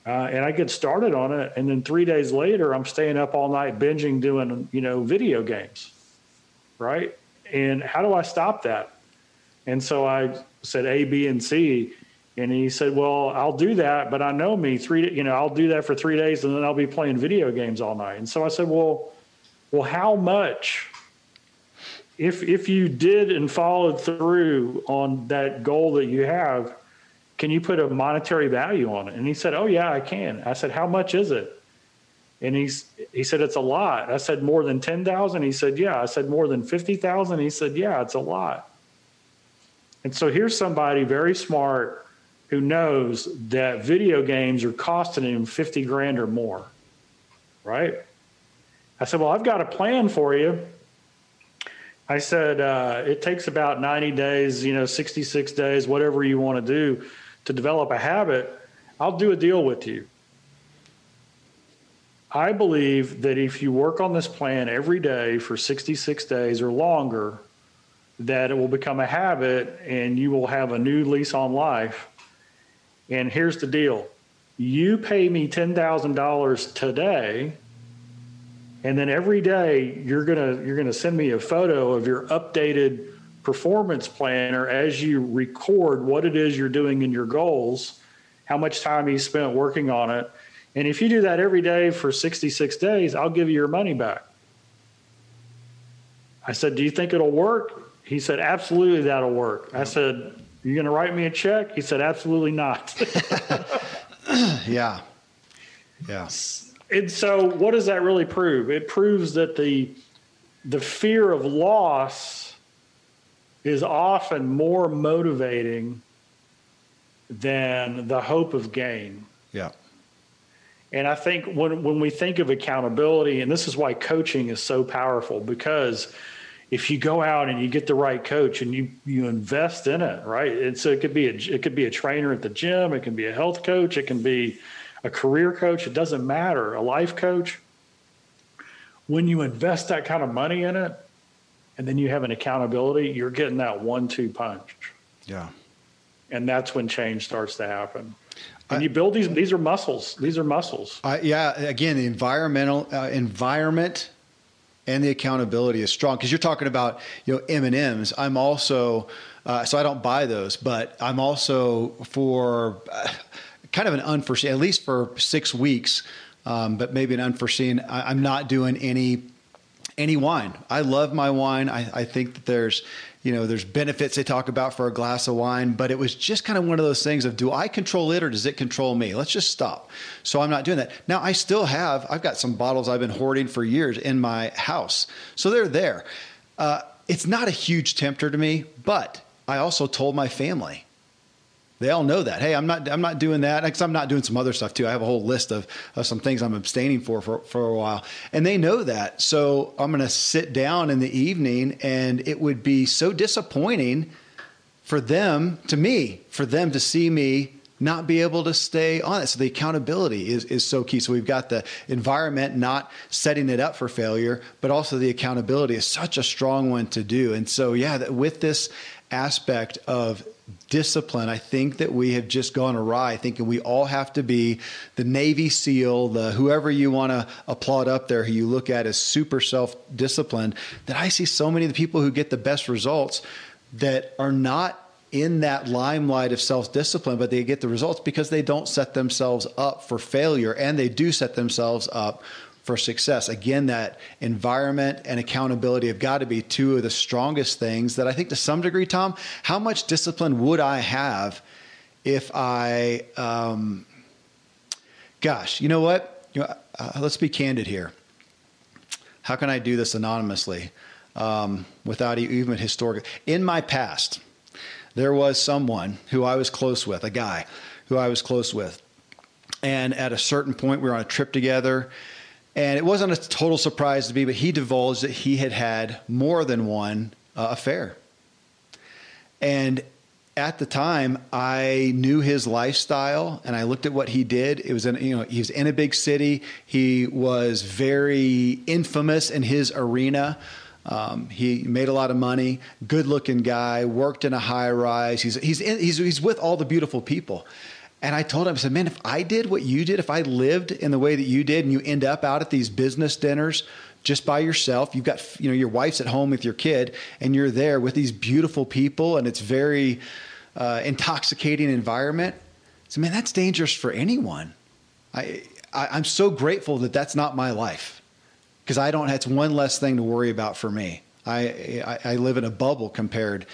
[SPEAKER 4] uh, and I get started on it. And then three days later, I'm staying up all night binging doing you know video games, right? And how do I stop that? And so I said A, B, and C. And he said, "Well, I'll do that, but I know me three. You know, I'll do that for three days, and then I'll be playing video games all night." And so I said, "Well, well, how much? If if you did and followed through on that goal that you have, can you put a monetary value on it?" And he said, "Oh yeah, I can." I said, "How much is it?" And he's he said, "It's a lot." I said, "More than ten thousand? He said, "Yeah." I said, "More than fifty thousand? He said, "Yeah, it's a lot." And so here's somebody very smart who knows that video games are costing him 50 grand or more, right? I said, Well, I've got a plan for you. I said, uh, It takes about 90 days, you know, 66 days, whatever you want to do to develop a habit. I'll do a deal with you. I believe that if you work on this plan every day for 66 days or longer, that it will become a habit and you will have a new lease on life and here's the deal. You pay me $10,000 today and then every day you're going to you're to send me a photo of your updated performance planner as you record what it is you're doing in your goals how much time you spent working on it. And if you do that every day for 66 days i'll give you your money back. I said do you think it'll work? He said absolutely that'll work. I said you going to write me a check? He said, Absolutely not.
[SPEAKER 1] yeah. Yeah.
[SPEAKER 4] And so, what does that really prove? It proves that the, the fear of loss is often more motivating than the hope of gain.
[SPEAKER 1] Yeah.
[SPEAKER 4] And I think when, when we think of accountability, and this is why coaching is so powerful because if you go out and you get the right coach and you you invest in it, right? And so it could be a it could be a trainer at the gym, it can be a health coach, it can be a career coach, it doesn't matter, a life coach. When you invest that kind of money in it, and then you have an accountability, you're getting that one-two punch.
[SPEAKER 1] Yeah.
[SPEAKER 4] And that's when change starts to happen. And you build these; these are muscles. These are muscles.
[SPEAKER 1] I, yeah. Again, the environmental uh, environment and the accountability is strong because you're talking about you know M and M's. I'm also uh, so I don't buy those, but I'm also for uh, kind of an unforeseen, at least for six weeks, um, but maybe an unforeseen. I, I'm not doing any any wine. I love my wine. I, I think that there's you know, there's benefits they talk about for a glass of wine, but it was just kind of one of those things of do I control it or does it control me? Let's just stop. So I'm not doing that. Now I still have, I've got some bottles I've been hoarding for years in my house. So they're there. Uh, it's not a huge tempter to me, but I also told my family, they all know that. Hey, I'm not I'm not doing that because I'm not doing some other stuff too. I have a whole list of, of some things I'm abstaining for, for for a while, and they know that. So I'm going to sit down in the evening, and it would be so disappointing for them, to me, for them to see me not be able to stay on it. So the accountability is, is so key. So we've got the environment not setting it up for failure, but also the accountability is such a strong one to do. And so, yeah, with this aspect of discipline, I think that we have just gone awry, thinking we all have to be the Navy SEAL, the whoever you want to applaud up there, who you look at as super self disciplined. That I see so many of the people who get the best results that are not in that limelight of self discipline, but they get the results because they don't set themselves up for failure and they do set themselves up for success. Again, that environment and accountability have got to be two of the strongest things that I think to some degree, Tom, how much discipline would I have if I, um, gosh, you know what? You know, uh, let's be candid here. How can I do this anonymously um, without even historic? In my past, there was someone who I was close with, a guy who I was close with. And at a certain point, we were on a trip together and it wasn't a total surprise to me, but he divulged that he had had more than one uh, affair. And at the time, I knew his lifestyle and I looked at what he did. It was in, you know, he was in a big city. He was very infamous in his arena. Um, he made a lot of money, good looking guy, worked in a high rise. He's, he's, in, he's, he's with all the beautiful people. And I told him, I said, man, if I did what you did, if I lived in the way that you did, and you end up out at these business dinners just by yourself. You've got, you know, your wife's at home with your kid, and you're there with these beautiful people, and it's very uh, intoxicating environment. So, man, that's dangerous for anyone. I, I I'm so grateful that that's not my life because I don't. That's one less thing to worry about for me. I, I I live in a bubble compared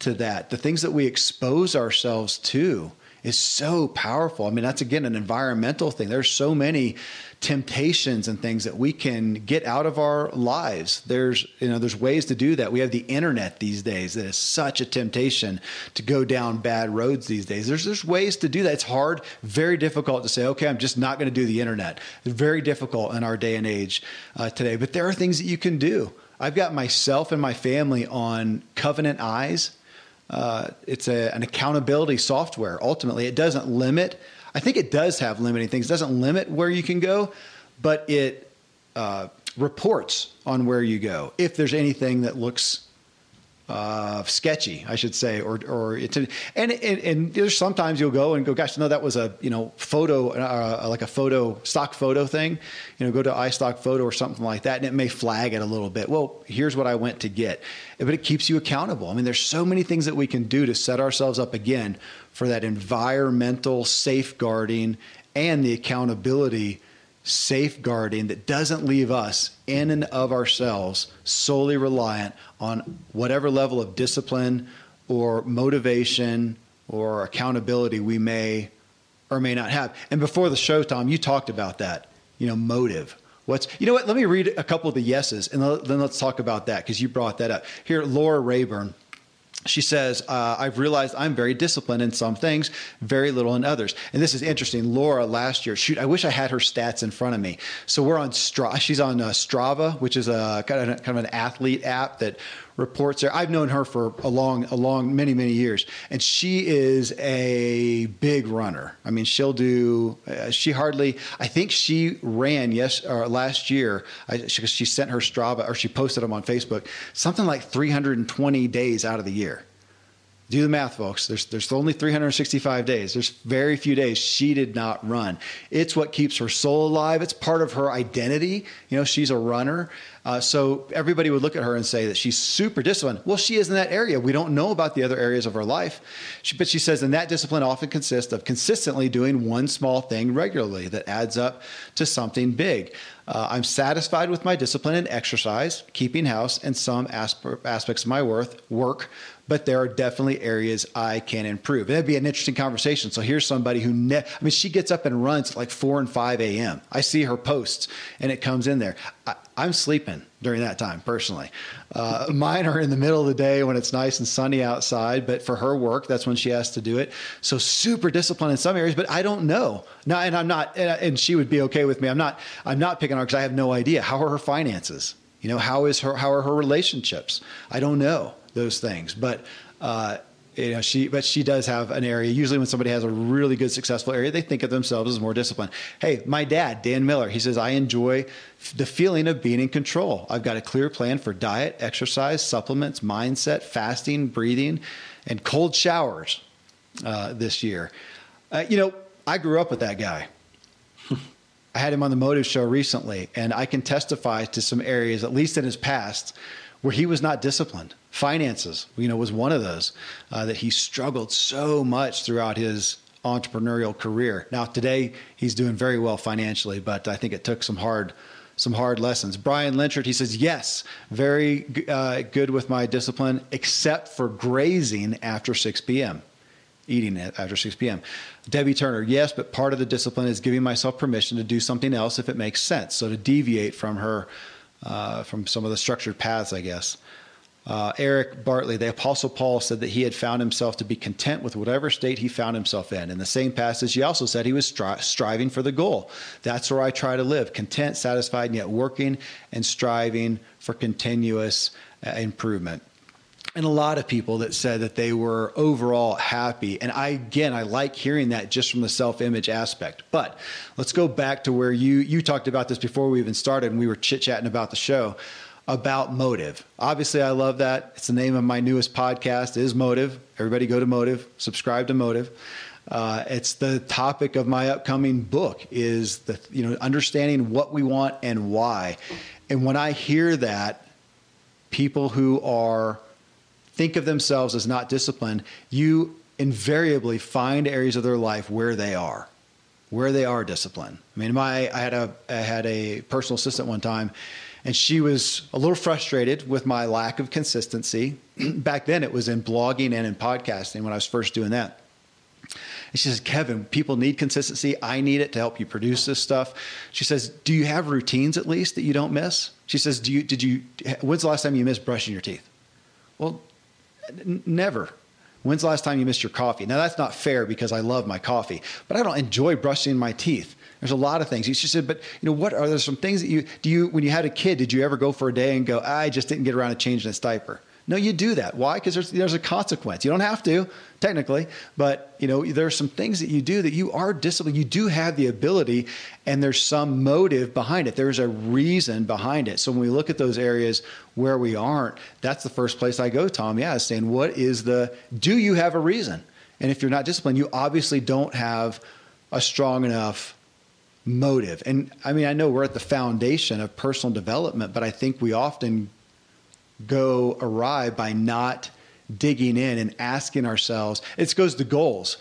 [SPEAKER 1] to that. The things that we expose ourselves to is so powerful. I mean, that's again an environmental thing. There's so many temptations and things that we can get out of our lives. There's you know there's ways to do that. We have the internet these days that is such a temptation to go down bad roads these days. There's there's ways to do that. It's hard, very difficult to say, okay, I'm just not going to do the internet. It's very difficult in our day and age uh, today. But there are things that you can do. I've got myself and my family on Covenant Eyes uh, it's a, an accountability software. Ultimately, it doesn't limit. I think it does have limiting things. It doesn't limit where you can go, but it uh, reports on where you go if there's anything that looks uh, sketchy, I should say, or or it's and, and and there's sometimes you'll go and go, gosh, no, that was a you know photo uh, like a photo stock photo thing, you know, go to iStock photo or something like that, and it may flag it a little bit. Well, here's what I went to get, but it keeps you accountable. I mean, there's so many things that we can do to set ourselves up again for that environmental safeguarding and the accountability safeguarding that doesn't leave us in and of ourselves solely reliant on whatever level of discipline or motivation or accountability we may or may not have. And before the show, Tom, you talked about that, you know, motive. What's, you know what? Let me read a couple of the yeses and then let's talk about that because you brought that up. Here, Laura Rayburn she says, uh, I've realized I'm very disciplined in some things, very little in others. And this is interesting. Laura last year, shoot, I wish I had her stats in front of me. So we're on Strava. She's on uh, Strava, which is a kind of, kind of an athlete app that reports there. I've known her for a long, a long, many, many years, and she is a big runner. I mean, she'll do. Uh, she hardly. I think she ran yes or last year. I, she, she sent her Strava or she posted them on Facebook. Something like 320 days out of the year do the math, folks. There's there's only 365 days. There's very few days she did not run. It's what keeps her soul alive. It's part of her identity. You know, she's a runner. Uh, so everybody would look at her and say that she's super disciplined. Well, she is in that area. We don't know about the other areas of her life. She, but she says, and that discipline often consists of consistently doing one small thing regularly that adds up to something big. Uh, I'm satisfied with my discipline and exercise, keeping house, and some asp- aspects of my worth, work, but there are definitely areas I can improve. And that'd be an interesting conversation. So here's somebody who, ne- I mean, she gets up and runs at like 4 and 5 a.m. I see her posts and it comes in there. I, am sleeping during that time personally. Uh, mine are in the middle of the day when it's nice and sunny outside, but for her work, that's when she has to do it. So super disciplined in some areas, but I don't know. Now, and I'm not, and she would be okay with me. I'm not, I'm not picking on her because I have no idea. How are her finances? You know, how is her, how are her relationships? I don't know those things. But uh, you know, she but she does have an area. Usually, when somebody has a really good successful area, they think of themselves as more disciplined. Hey, my dad, Dan Miller, he says I enjoy the feeling of being in control. I've got a clear plan for diet, exercise, supplements, mindset, fasting, breathing, and cold showers uh, this year. Uh, you know, I grew up with that guy. I had him on the Motive Show recently, and I can testify to some areas, at least in his past, where he was not disciplined. Finances, you know, was one of those uh, that he struggled so much throughout his entrepreneurial career. Now today he's doing very well financially, but I think it took some hard some hard lessons. Brian Lynchard, he says, yes, very uh, good with my discipline, except for grazing after 6 p.m., eating it after 6 p.m. Debbie Turner, yes, but part of the discipline is giving myself permission to do something else if it makes sense. So to deviate from her uh, from some of the structured paths, I guess. Uh, Eric Bartley, the Apostle Paul said that he had found himself to be content with whatever state he found himself in. In the same passage, he also said he was stri- striving for the goal. That's where I try to live content, satisfied, and yet working and striving for continuous uh, improvement and a lot of people that said that they were overall happy. And I, again, I like hearing that just from the self image aspect. But let's go back to where you, you talked about this before we even started and we were chit chatting about the show about motive. Obviously, I love that. It's the name of my newest podcast is Motive. Everybody go to Motive, subscribe to Motive. Uh, it's the topic of my upcoming book is the you know understanding what we want and why And when I hear that, people who are think of themselves as not disciplined, you invariably find areas of their life where they are, where they are disciplined. I mean, my I had a I had a personal assistant one time, and she was a little frustrated with my lack of consistency. Back then, it was in blogging and in podcasting when I was first doing that. And she says, Kevin, people need consistency. I need it to help you produce this stuff. She says, Do you have routines at least that you don't miss? She says, Do you, did you, when's the last time you missed brushing your teeth? Well, never. When's the last time you missed your coffee? Now, that's not fair because I love my coffee, but I don't enjoy brushing my teeth. There's a lot of things. She said, but you know, what are there some things that you do you when you had a kid, did you ever go for a day and go, I just didn't get around to changing its diaper? No, you do that. Why? Because there's there's a consequence. You don't have to technically, but you know there are some things that you do that you are disciplined. You do have the ability, and there's some motive behind it. There's a reason behind it. So when we look at those areas where we aren't, that's the first place I go, Tom. Yeah, saying what is the? Do you have a reason? And if you're not disciplined, you obviously don't have a strong enough motive. And I mean, I know we're at the foundation of personal development, but I think we often go awry by not digging in and asking ourselves. It goes to goals.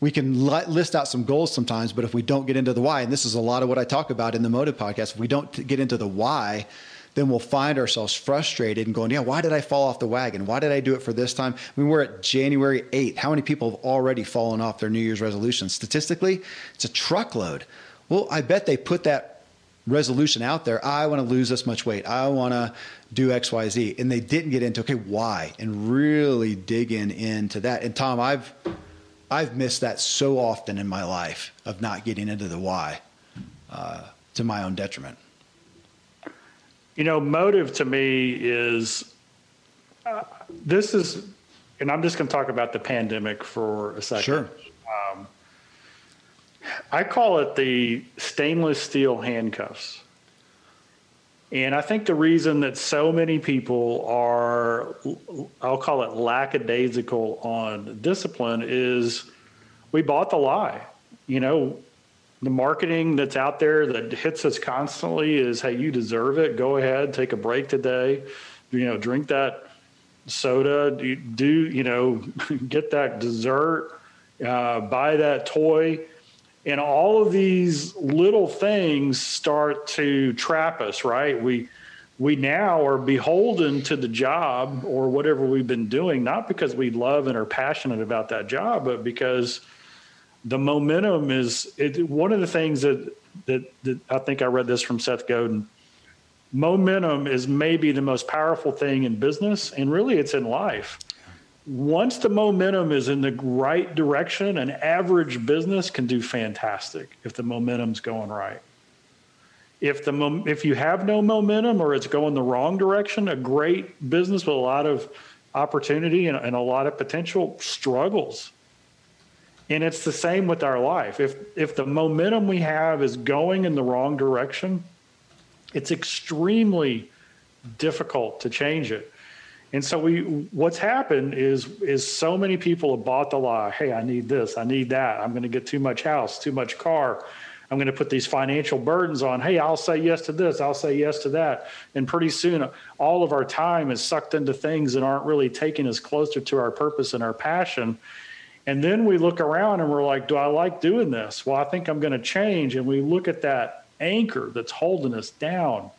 [SPEAKER 1] We can list out some goals sometimes, but if we don't get into the why, and this is a lot of what I talk about in the Motive podcast, if we don't get into the why, then we'll find ourselves frustrated and going, yeah, why did I fall off the wagon? Why did I do it for this time? I mean, we're at January 8th. How many people have already fallen off their New Year's resolution? Statistically, it's a truckload. Well, I bet they put that resolution out there. I want to lose this much weight. I want to do XYZ. And they didn't get into, okay, why? And really dig in into that. And Tom, I've I've missed that so often in my life of not getting into the why uh, to my own detriment.
[SPEAKER 4] You know, motive to me is uh, this is, and I'm just going to talk about the pandemic for a second.
[SPEAKER 1] Sure.
[SPEAKER 4] Um, I call it the stainless steel handcuffs. And I think the reason that so many people are, I'll call it lackadaisical on discipline, is we bought the lie. You know, the marketing that's out there that hits us constantly is, hey, you deserve it. Go ahead, take a break today. You know, drink that soda. Do, do you know, get that dessert, uh, buy that toy and all of these little things start to trap us right? We we now are beholden to the job or whatever we've been doing not because we love and are passionate about that job but because the momentum is it, one of the things that, that that i think i read this from seth godin momentum is maybe the most powerful thing in business and really it's in life once the momentum is in the right direction, an average business can do fantastic if the momentum's going right. If the if you have no momentum or it's going the wrong direction, a great business with a lot of opportunity and, and a lot of potential struggles. And it's the same with our life. If if the momentum we have is going in the wrong direction, it's extremely difficult to change it. And so we, what's happened is, is so many people have bought the lie. Hey, I need this, I need that. I'm going to get too much house, too much car. I'm going to put these financial burdens on. Hey, I'll say yes to this. I'll say yes to that. And pretty soon, all of our time is sucked into things that aren't really taking us closer to our purpose and our passion. And then we look around and we're like, do I like doing this? Well, I think I'm going to change. And we look at that anchor that's holding us down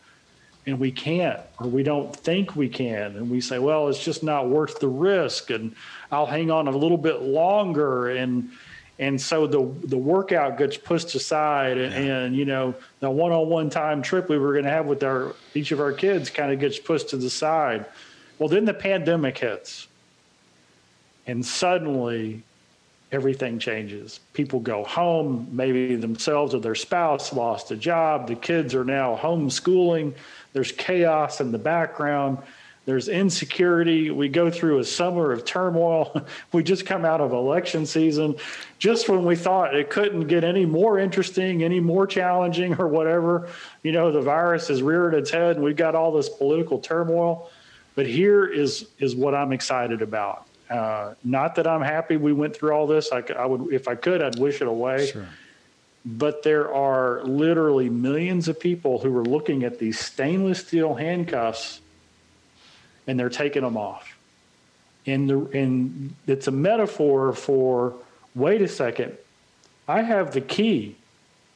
[SPEAKER 4] and we can't or we don't think we can. And we say well it's just not worth the risk and i'll hang on a little bit longer. And and so the the workout gets pushed aside and, yeah. and you know the one-on-one time trip we were going to have with our each of our kids kind of gets pushed to the side. Well then the pandemic hits. And suddenly everything changes. People go home, maybe themselves or their spouse lost a job. The kids are now homeschooling. There's chaos in the background. There's insecurity. We go through a summer of turmoil. we just come out of election season. Just when we thought it couldn't get any more interesting, any more challenging, or whatever, you know, the virus has reared its head and we've got all this political turmoil. But here is is what I'm excited about. Uh, not that I'm happy we went through all this. I, I, would, if I could, I'd wish it away. Sure. but there are literally millions of people who are looking at these stainless steel handcuffs and they're taking them off. And, the, and it's a metaphor for wait a second, I have the key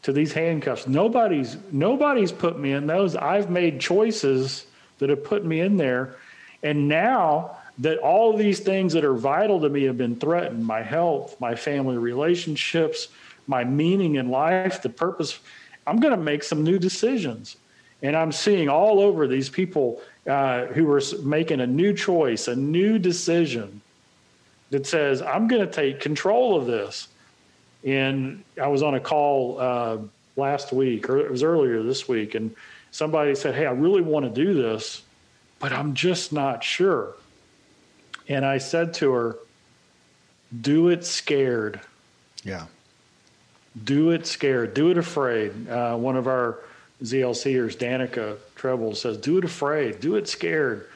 [SPEAKER 4] to these handcuffs. Nobody's nobody's put me in those. I've made choices that have put me in there. And now that all these things that are vital to me have been threatened, my health, my family relationships, my meaning in life, the purpose, I'm going to make some new decisions. And I'm seeing all over these people uh, who are making a new choice, a new decision that says, I'm going to take control of this. And I was on a call uh, last week, or it was earlier this week, and somebody said, Hey, I really want to do this, but I'm just not sure. And I said to her, Do it scared.
[SPEAKER 1] Yeah.
[SPEAKER 4] Do it scared. Do it afraid. Uh, one of our ZLCers, Danica Treble, says, Do it afraid. Do it scared.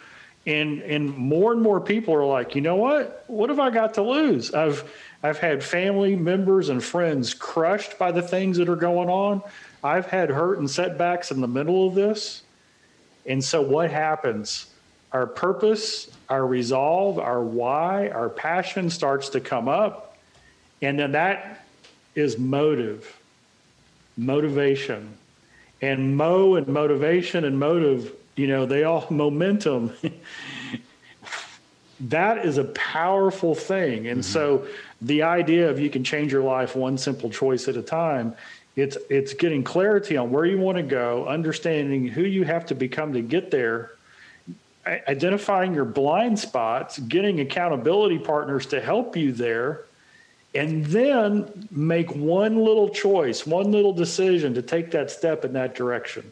[SPEAKER 4] And and more and more people are like, you know what? What have I got to lose? I've I've had family members and friends crushed by the things that are going on. I've had hurt and setbacks in the middle of this. And so what happens? Our purpose, our resolve, our why, our passion starts to come up. And then that is motive, motivation. And mo and motivation and motive, you know, they all momentum. that is a powerful thing. And mm-hmm. so the idea of you can change your life one simple choice at a time, it's it's getting clarity on where you want to go, understanding who you have to become to get there, identifying your blind spots, getting accountability partners to help you there, and then make one little choice, one little decision to take that step in that direction.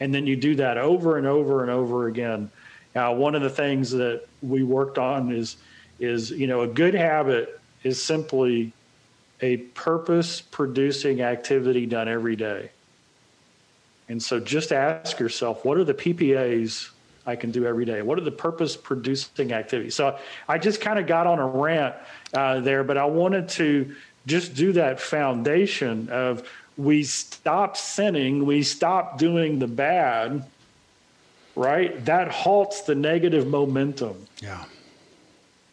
[SPEAKER 4] And then you do that over and over and over again. Now, one of the things that we worked on is is you know a good habit is simply a purpose producing activity done every day. And so just ask yourself, what are the PPAs I can do every day? What are the purpose producing activities? So I just kind of got on a rant uh, there, but I wanted to just do that foundation of we stop sinning, we stop doing the bad, right? That halts the negative momentum.
[SPEAKER 1] Yeah.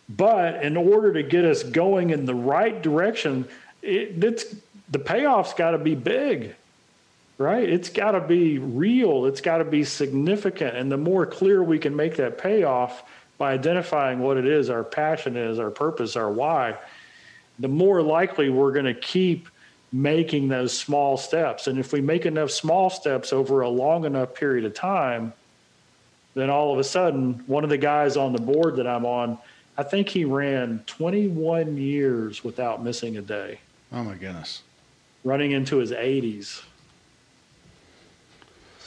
[SPEAKER 4] But in order to get us going in the right direction, it, it's the payoff's got to be big, right? It's got to be real. It's got to be significant. And the more clear we can make that payoff by identifying what it is, our passion is, our purpose, our why, the more likely we're going to keep making those small steps. And if we make enough small steps over a long enough period of time, then all of a sudden, one of the guys on the board that I'm on I think he ran 21 years without missing a day.
[SPEAKER 1] Oh my goodness.
[SPEAKER 4] Running into his 80s.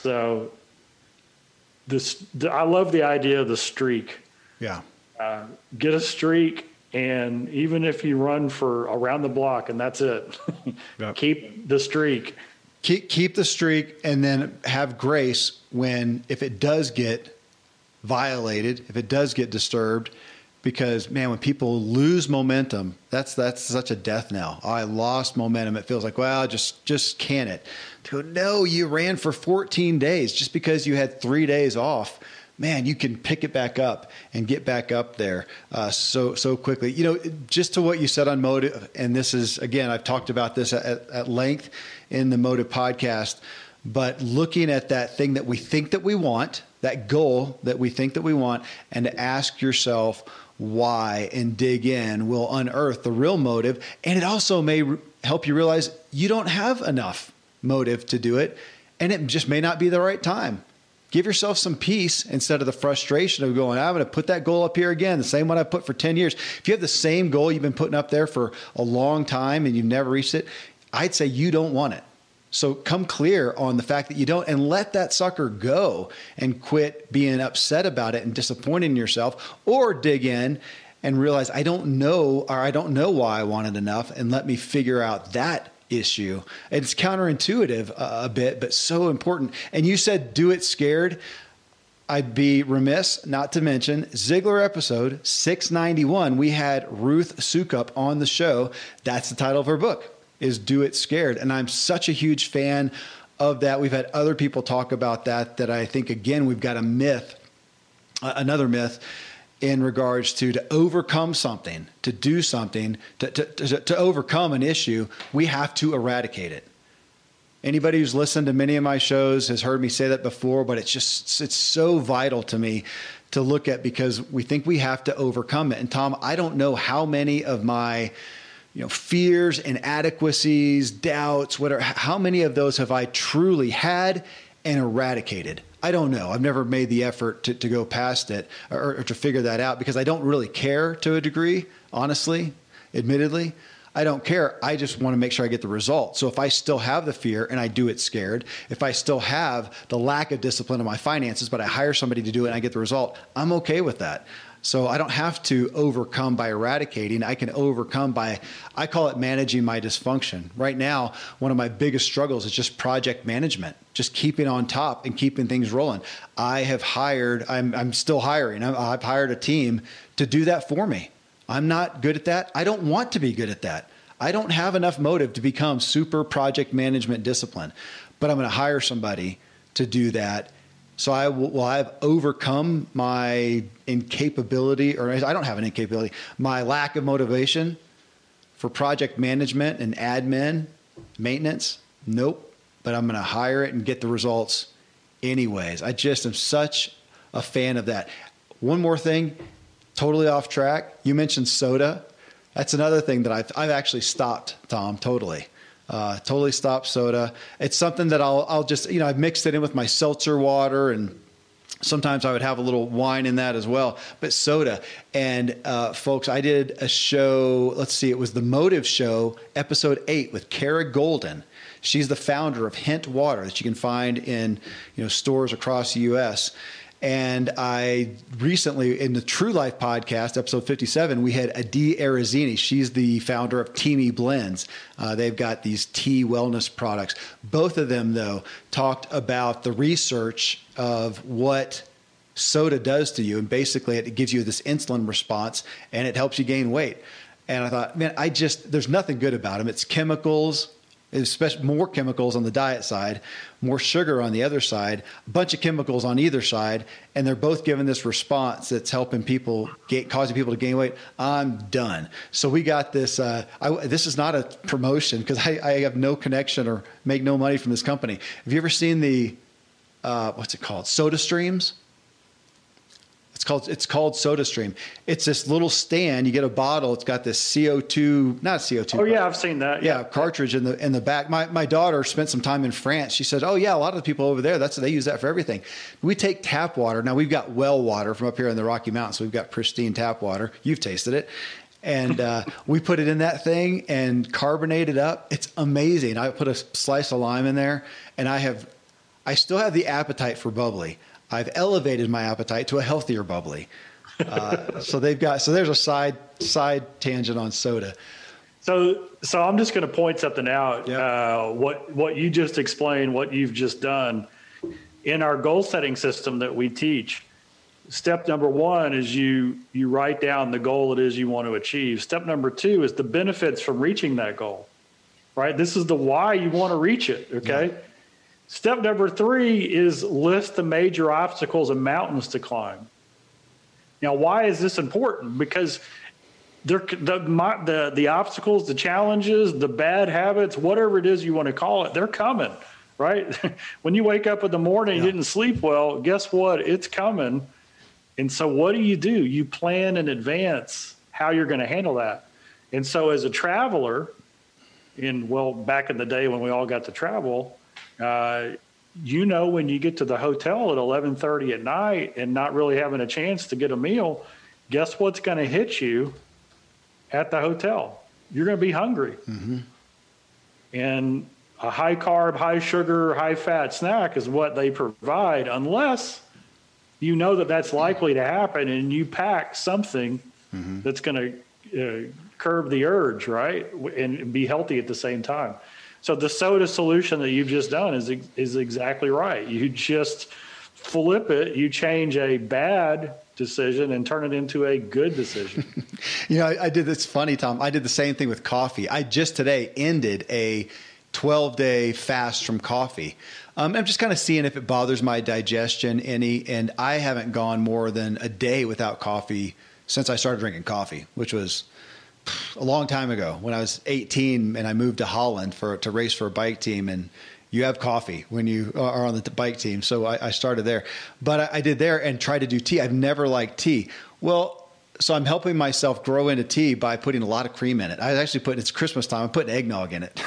[SPEAKER 4] So this I love the idea of the streak.
[SPEAKER 1] Yeah.
[SPEAKER 4] Uh, get a streak and even if you run for around the block and that's it. yep. Keep the streak.
[SPEAKER 1] Keep keep the streak and then have grace when if it does get violated, if it does get disturbed, because man, when people lose momentum, that's that's such a death knell. I lost momentum. It feels like, well, just just can it. To go, no, you ran for 14 days just because you had three days off. Man, you can pick it back up and get back up there uh, so so quickly. You know, just to what you said on motive, and this is again, I've talked about this at, at length in the motive podcast. But looking at that thing that we think that we want, that goal that we think that we want, and to ask yourself, why and dig in will unearth the real motive. And it also may help you realize you don't have enough motive to do it. And it just may not be the right time. Give yourself some peace instead of the frustration of going, I'm going to put that goal up here again, the same one I put for 10 years. If you have the same goal you've been putting up there for a long time and you've never reached it, I'd say you don't want it. So come clear on the fact that you don't and let that sucker go and quit being upset about it and disappointing yourself or dig in and realize I don't know or I don't know why I wanted enough and let me figure out that issue. It's counterintuitive uh, a bit, but so important. And you said do it scared. I'd be remiss not to mention Ziglar episode 691. We had Ruth Soukup on the show. That's the title of her book is do it scared. And I'm such a huge fan of that. We've had other people talk about that, that I think, again, we've got a myth, another myth in regards to to overcome something, to do something, to, to, to, to overcome an issue, we have to eradicate it. Anybody who's listened to many of my shows has heard me say that before, but it's just it's so vital to me to look at because we think we have to overcome it. And Tom, I don't know how many of my you know fears, inadequacies, doubts, whatever how many of those have I truly had and eradicated? I don't know. I've never made the effort to, to go past it or, or to figure that out because I don't really care to a degree, honestly, admittedly. I don't care. I just want to make sure I get the result. So if I still have the fear and I do it scared, if I still have the lack of discipline in my finances, but I hire somebody to do it and I get the result, I'm okay with that. So I don't have to overcome by eradicating. I can overcome by, I call it managing my dysfunction. Right now, one of my biggest struggles is just project management, just keeping on top and keeping things rolling. I have hired, I'm, I'm still hiring, I've hired a team to do that for me. I'm not good at that. I don't want to be good at that. I don't have enough motive to become super project management discipline, but I'm going to hire somebody to do that so I will, well, I've overcome my incapability, or I don't have an incapability, my lack of motivation for project management and admin maintenance. Nope. But I'm going to hire it and get the results anyways. I just am such a fan of that. One more thing, totally off track. You mentioned soda. That's another thing that I've, I've actually stopped, Tom, totally. Uh, totally stop soda. It's something that I'll I'll just you know I've mixed it in with my seltzer water and sometimes I would have a little wine in that as well. But soda and uh, folks, I did a show. Let's see, it was the Motive Show, episode eight with Kara Goldin. She's the founder of Hint Water that you can find in you know stores across the U.S. And I recently, in the True Life podcast, episode 57, we had Adi Arezzini. She's the founder of Teami Blends. Uh, they've got these tea wellness products. Both of them, though, talked about the research of what soda does to you. And basically, it gives you this insulin response and it helps you gain weight. And I thought, man, I just, there's nothing good about them. It's chemicals, especially more chemicals on the diet side, more sugar on the other side, a bunch of chemicals on either side, and they're both giving this response that's helping people get, causing people to gain weight. I'm done. So we got this. Uh, I, this is not a promotion because I, I, have no connection or make no money from this company. Have you ever seen the uh, what's it called? Soda Streams. It's called it's called SodaStream. It's this little stand. You get a bottle. It's got this CO two, not CO two.
[SPEAKER 4] Oh yeah, I've seen that.
[SPEAKER 1] Yeah, yeah, cartridge in the in the back. My my daughter spent some time in France. She said, "Oh yeah, a lot of the people over there. That's they use that for everything." We take tap water. Now we've got well water from up here in the Rocky Mountains. So we've got pristine tap water. You've tasted it. And uh, we put it in that thing and carbonate it up. It's amazing. I put a slice of lime in there, and I have, I still have the appetite for bubbly. I've elevated my appetite to a healthier bubbly. Uh, so they've got so there's a side side tangent on soda.
[SPEAKER 4] So so I'm just going to point something out. Yep. Uh, what what you just explained, what you've just done in our goal setting system that we teach. Step number one is you you write down the goal it is you want to achieve. Step number two is the benefits from reaching that goal. Right. This is the why you want to reach it. Okay. Step number three is list the major obstacles and mountains to climb. Now, why is this important? Because the, the, the obstacles, the challenges, the bad habits, whatever it is you want to call it, they're coming, right? when you wake up in the morning, yeah. you didn't sleep well, guess what? It's coming. And so, what do you do? You plan in advance how you're going to handle that. And so, as a traveler, in well, back in the day when we all got to travel, uh, you know when you get to the hotel at 11:30 at night and not really having a chance to get a meal, guess what's going to hit you at the hotel? You're going to be hungry. Mm-hmm. And a high carb, high sugar, high fat snack is what they provide unless you know that that's likely to happen and you pack something mm-hmm. that's going to uh, curb the urge, right? And be healthy at the same time. So the soda solution that you've just done is is exactly right. You just flip it, you change a bad decision and turn it into a good decision.
[SPEAKER 1] you know, I, I did this funny, Tom. I did the same thing with coffee. I just today ended a 12 day fast from coffee. Um, I'm just kind of seeing if it bothers my digestion any, and I haven't gone more than a day without coffee since I started drinking coffee, which was a long time ago when I was 18 and I moved to Holland for to race for a bike team and you have coffee when you are on the bike team. So I, I started there, but I, I, did there and tried to do tea. I've never liked tea. Well, so I'm helping myself grow into tea by putting a lot of cream in it. I actually putting it's Christmas time. I'm putting eggnog in it.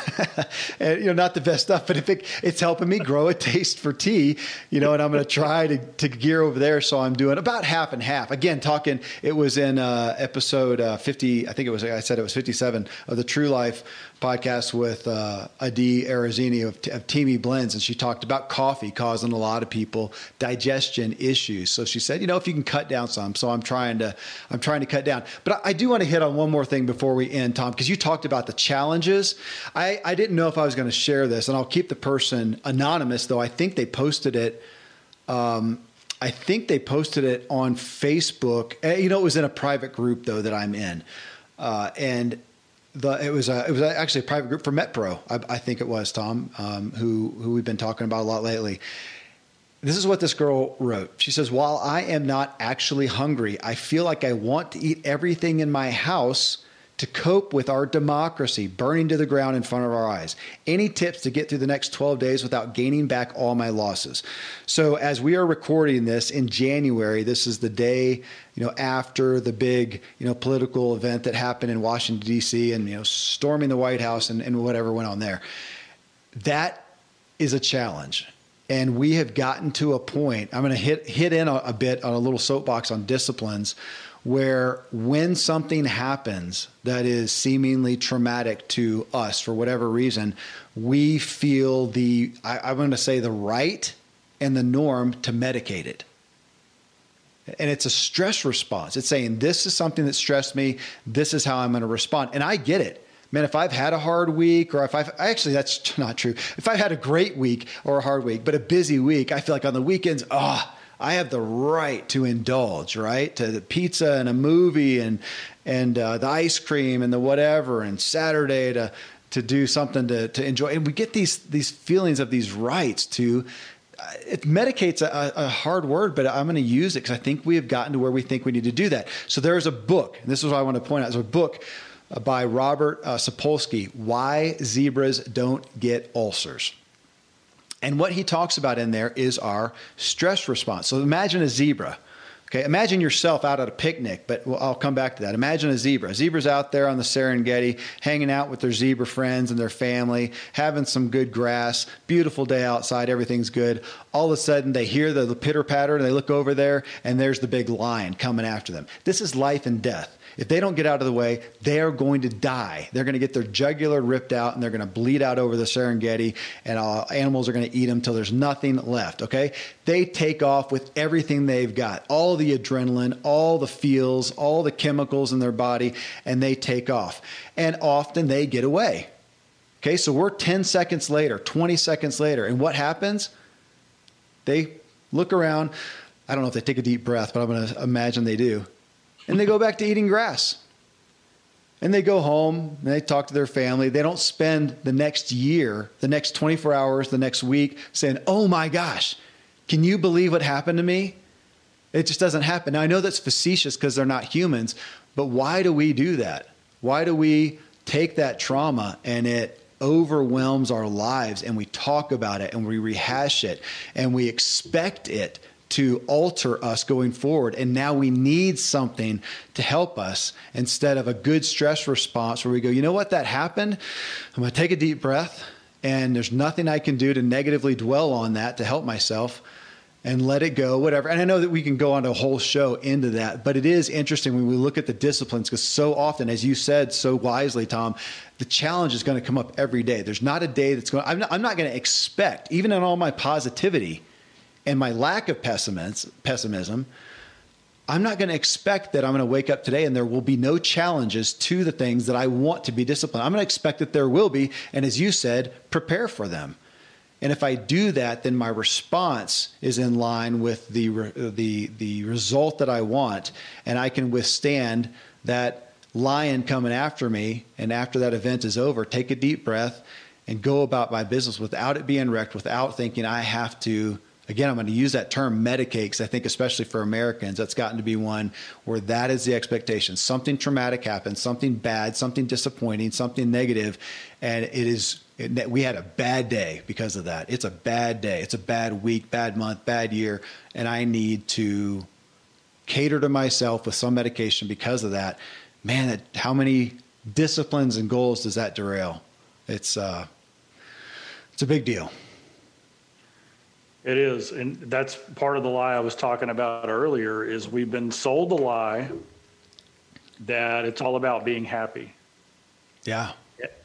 [SPEAKER 1] and, you know, not the best stuff, but if it, it's helping me grow a taste for tea, you know, and I'm going to try to, to gear over there. So I'm doing about half and half. Again, talking. It was in uh, episode uh, 50. I think it was. I said it was 57 of the True Life podcast with uh, Adi Arezzini of, of Teami Blends, and she talked about coffee causing a lot of people digestion issues. So she said, you know, if you can cut down some. So I'm trying to I'm trying to cut down. But I, I do want to hit on one more thing before we end, Tom, because you talked about the challenges. I, I didn't know if I was going to share this, and I'll keep the person anonymous, though I think they posted it. Um, I think they posted it on Facebook. Eh, you know, it was in a private group though that I'm in, uh, and the it was a, it was actually a private group for MetPro. I, I think it was Tom, um, who who we've been talking about a lot lately. This is what this girl wrote. She says, "While I am not actually hungry, I feel like I want to eat everything in my house." To cope with our democracy burning to the ground in front of our eyes. Any tips to get through the next 12 days without gaining back all my losses? So, as we are recording this in January, this is the day you know after the big you know political event that happened in Washington D.C. and you know storming the White House and, and whatever went on there. That is a challenge. And we have gotten to a point. I'm going to hit hit in a, a bit on a little soapbox on disciplines where when something happens that is seemingly traumatic to us for whatever reason, we feel the, I, am going to say, the right and the norm to medicate it. And it's a stress response. It's saying, this is something that stressed me. This is how I'm going to respond. And I get it. Man, if I've had a hard week, or if I've actually, that's not true. If I've had a great week or a hard week, but a busy week, I feel like on the weekends, ah, oh, I have the right to indulge, right? To the pizza and a movie and and uh, the ice cream and the whatever and Saturday to to do something to to enjoy. And we get these these feelings of these rights to uh, it medicates a, a, hard word, but I'm going to use it because I think we have gotten to where we think we need to do that. So there is a book, and this is what I want to point out. There's a book uh, by Robert uh, Sapolsky, Why Zebras Don't Get Ulcers. And what he talks about in there is our stress response. So imagine a zebra. Okay, imagine yourself out at a picnic, but I'll come back to that. Imagine a zebra. A zebra's out there on the Serengeti, hanging out with their zebra friends and their family, having some good grass, beautiful day outside, everything's good. All of a sudden, they hear the, the pitter patter and they look over there, and there's the big lion coming after them. This is life and death. If they don't get out of the way, they are going to die. They're going to get their jugular ripped out and they're going to bleed out over the Serengeti, and uh, animals are going to eat them until there's nothing left. Okay? They take off with everything they've got all the adrenaline, all the feels, all the chemicals in their body, and they take off. And often they get away. Okay, so we're 10 seconds later, 20 seconds later, and what happens? They look around. I don't know if they take a deep breath, but I'm going to imagine they do and they go back to eating grass. And they go home and they talk to their family. They don't spend the next year, the next 24 hours, the next week saying, Oh my gosh, can you believe what happened to me? It just doesn't happen. Now, I know that's facetious because they're not humans, but why do we do that? Why do we take that trauma and it overwhelms our lives and we talk about it and we rehash it and we expect it to alter us going forward. And now we need something to help us instead of a good stress response where we go, you know what, that happened. I'm going to take a deep breath, and there's nothing I can do to negatively dwell on that to help myself and let it go, whatever. And I know that we can go on a whole show into that, but it is interesting when we look at the disciplines because so often, as you said so wisely, Tom, the challenge is going to come up every day. There's not a day that's going. I'm not, I'm not going to expect, even in all my positivity, and my lack of pessimism, I'm not going to expect that I'm going to wake up today and there will be no challenges to the things that I want to be disciplined. I'm going to expect that there will be. And as you said, prepare for them. And if I do that, then my response is in line with the the the result that I want, and I can withstand that lion coming after me. And after that event is over, take a deep breath and go about my business without it being wrecked, without thinking I have to. Again, I'm going to use that term medicate because I think, especially for Americans, that's gotten to be one where that is the expectation. Something traumatic happens, something bad, something disappointing, something negative, and it is it, we had a bad day because of that. It's a bad day. It's a bad week, bad month, bad year, and I need to cater to myself with some medication because of that. Man, that, how many disciplines and goals does that derail? It's uh, it's a big deal.
[SPEAKER 4] It is, and that's part of the lie I was talking about earlier. Is we've been sold the lie that it's all about being happy.
[SPEAKER 1] Yeah.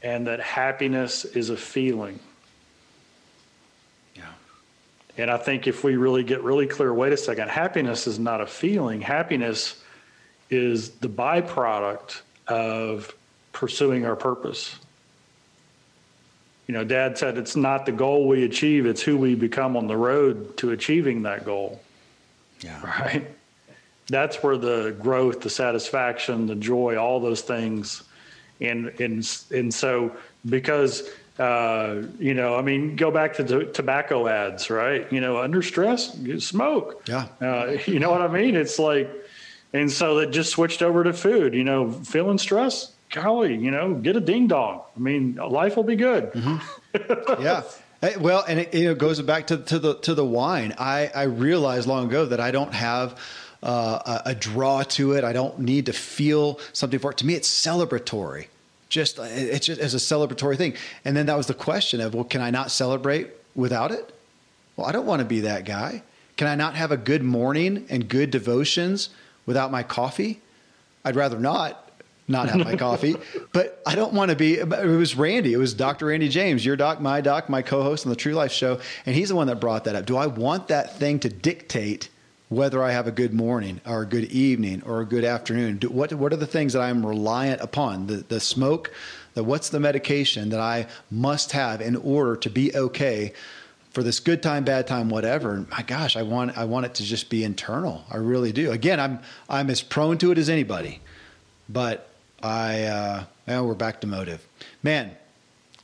[SPEAKER 4] And that happiness is a feeling.
[SPEAKER 1] Yeah.
[SPEAKER 4] And I think if we really get really clear, wait a second, happiness is not a feeling. Happiness is the byproduct of pursuing our purpose you know, dad said it's not the goal we achieve, it's who we become on the road to achieving that goal.
[SPEAKER 1] Yeah.
[SPEAKER 4] Right. That's where the growth, the satisfaction, the joy, all those things. And, and, and so because, uh, you know, I mean, go back to the tobacco ads, right? You know, under stress, you smoke.
[SPEAKER 1] Yeah.
[SPEAKER 4] Uh, you know what I mean? It's like, and so it just switched over to food, you know, feeling stress, golly, you know, get a ding dong. I mean, life will be good.
[SPEAKER 1] Mm-hmm. yeah. Well, and it, you know, goes back to, to the to the wine. I, I realized long ago that I don't have uh, a, a, draw to it. I don't need to feel something for it. To me, it's celebratory. Just it's just as a celebratory thing. And then that was the question of, well, can I not celebrate without it? Well, I don't want to be that guy. Can I not have a good morning and good devotions without my coffee? I'd rather not not have my coffee. But I don't want to be. It was Randy. It was Dr. Randy James, your doc, my doc, my co-host on the True Life Show, and he's the one that brought that up. Do I want that thing to dictate whether I have a good morning or a good evening or a good afternoon? Do, what What are the things that I'm reliant upon? The the smoke. The what's the medication that I must have in order to be okay? for this good time, bad time, whatever. My gosh, I want I want it to just be internal. I really do. Again, I'm I'm as prone to it as anybody, but I uh, well, we're back to motive. Man,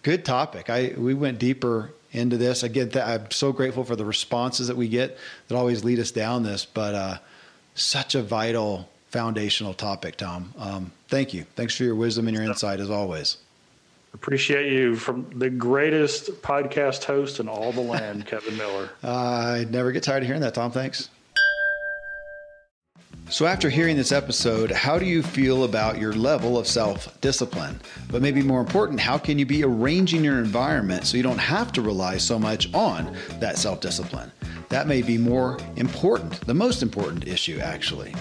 [SPEAKER 1] good topic. I we went deeper into this. Again, th- I'm so grateful for the responses that we get that always lead us down this. But uh, such a vital foundational topic, Tom. Um, thank you. Thanks for your wisdom and your insight as always.
[SPEAKER 4] Appreciate you from the greatest podcast host in all the land, Kevin Miller.
[SPEAKER 1] Uh, I never get tired of hearing that, Tom. Thanks. So, after hearing this episode, how do you feel about your level of self discipline? But maybe more important, how can you be arranging your environment so you don't have to rely so much on that self discipline? That may be more important, the most important issue, actually.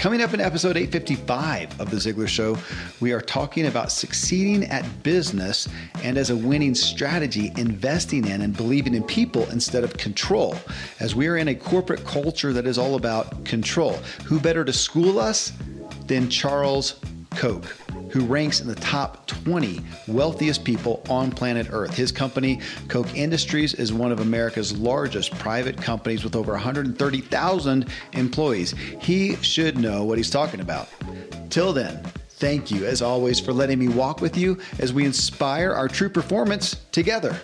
[SPEAKER 1] Coming up in episode 855 of The Ziglar Show, we are talking about succeeding at business and as a winning strategy, investing in and believing in people instead of control, as we are in a corporate culture that is all about control. Who better to school us than Charles Koch? Who ranks in the top 20 wealthiest people on planet Earth. His company, Koch Industries, is one of America's largest private companies with over 130,000 employees. He should know what he's talking about. Till then, thank you as always for letting me walk with you as we inspire our true performance together.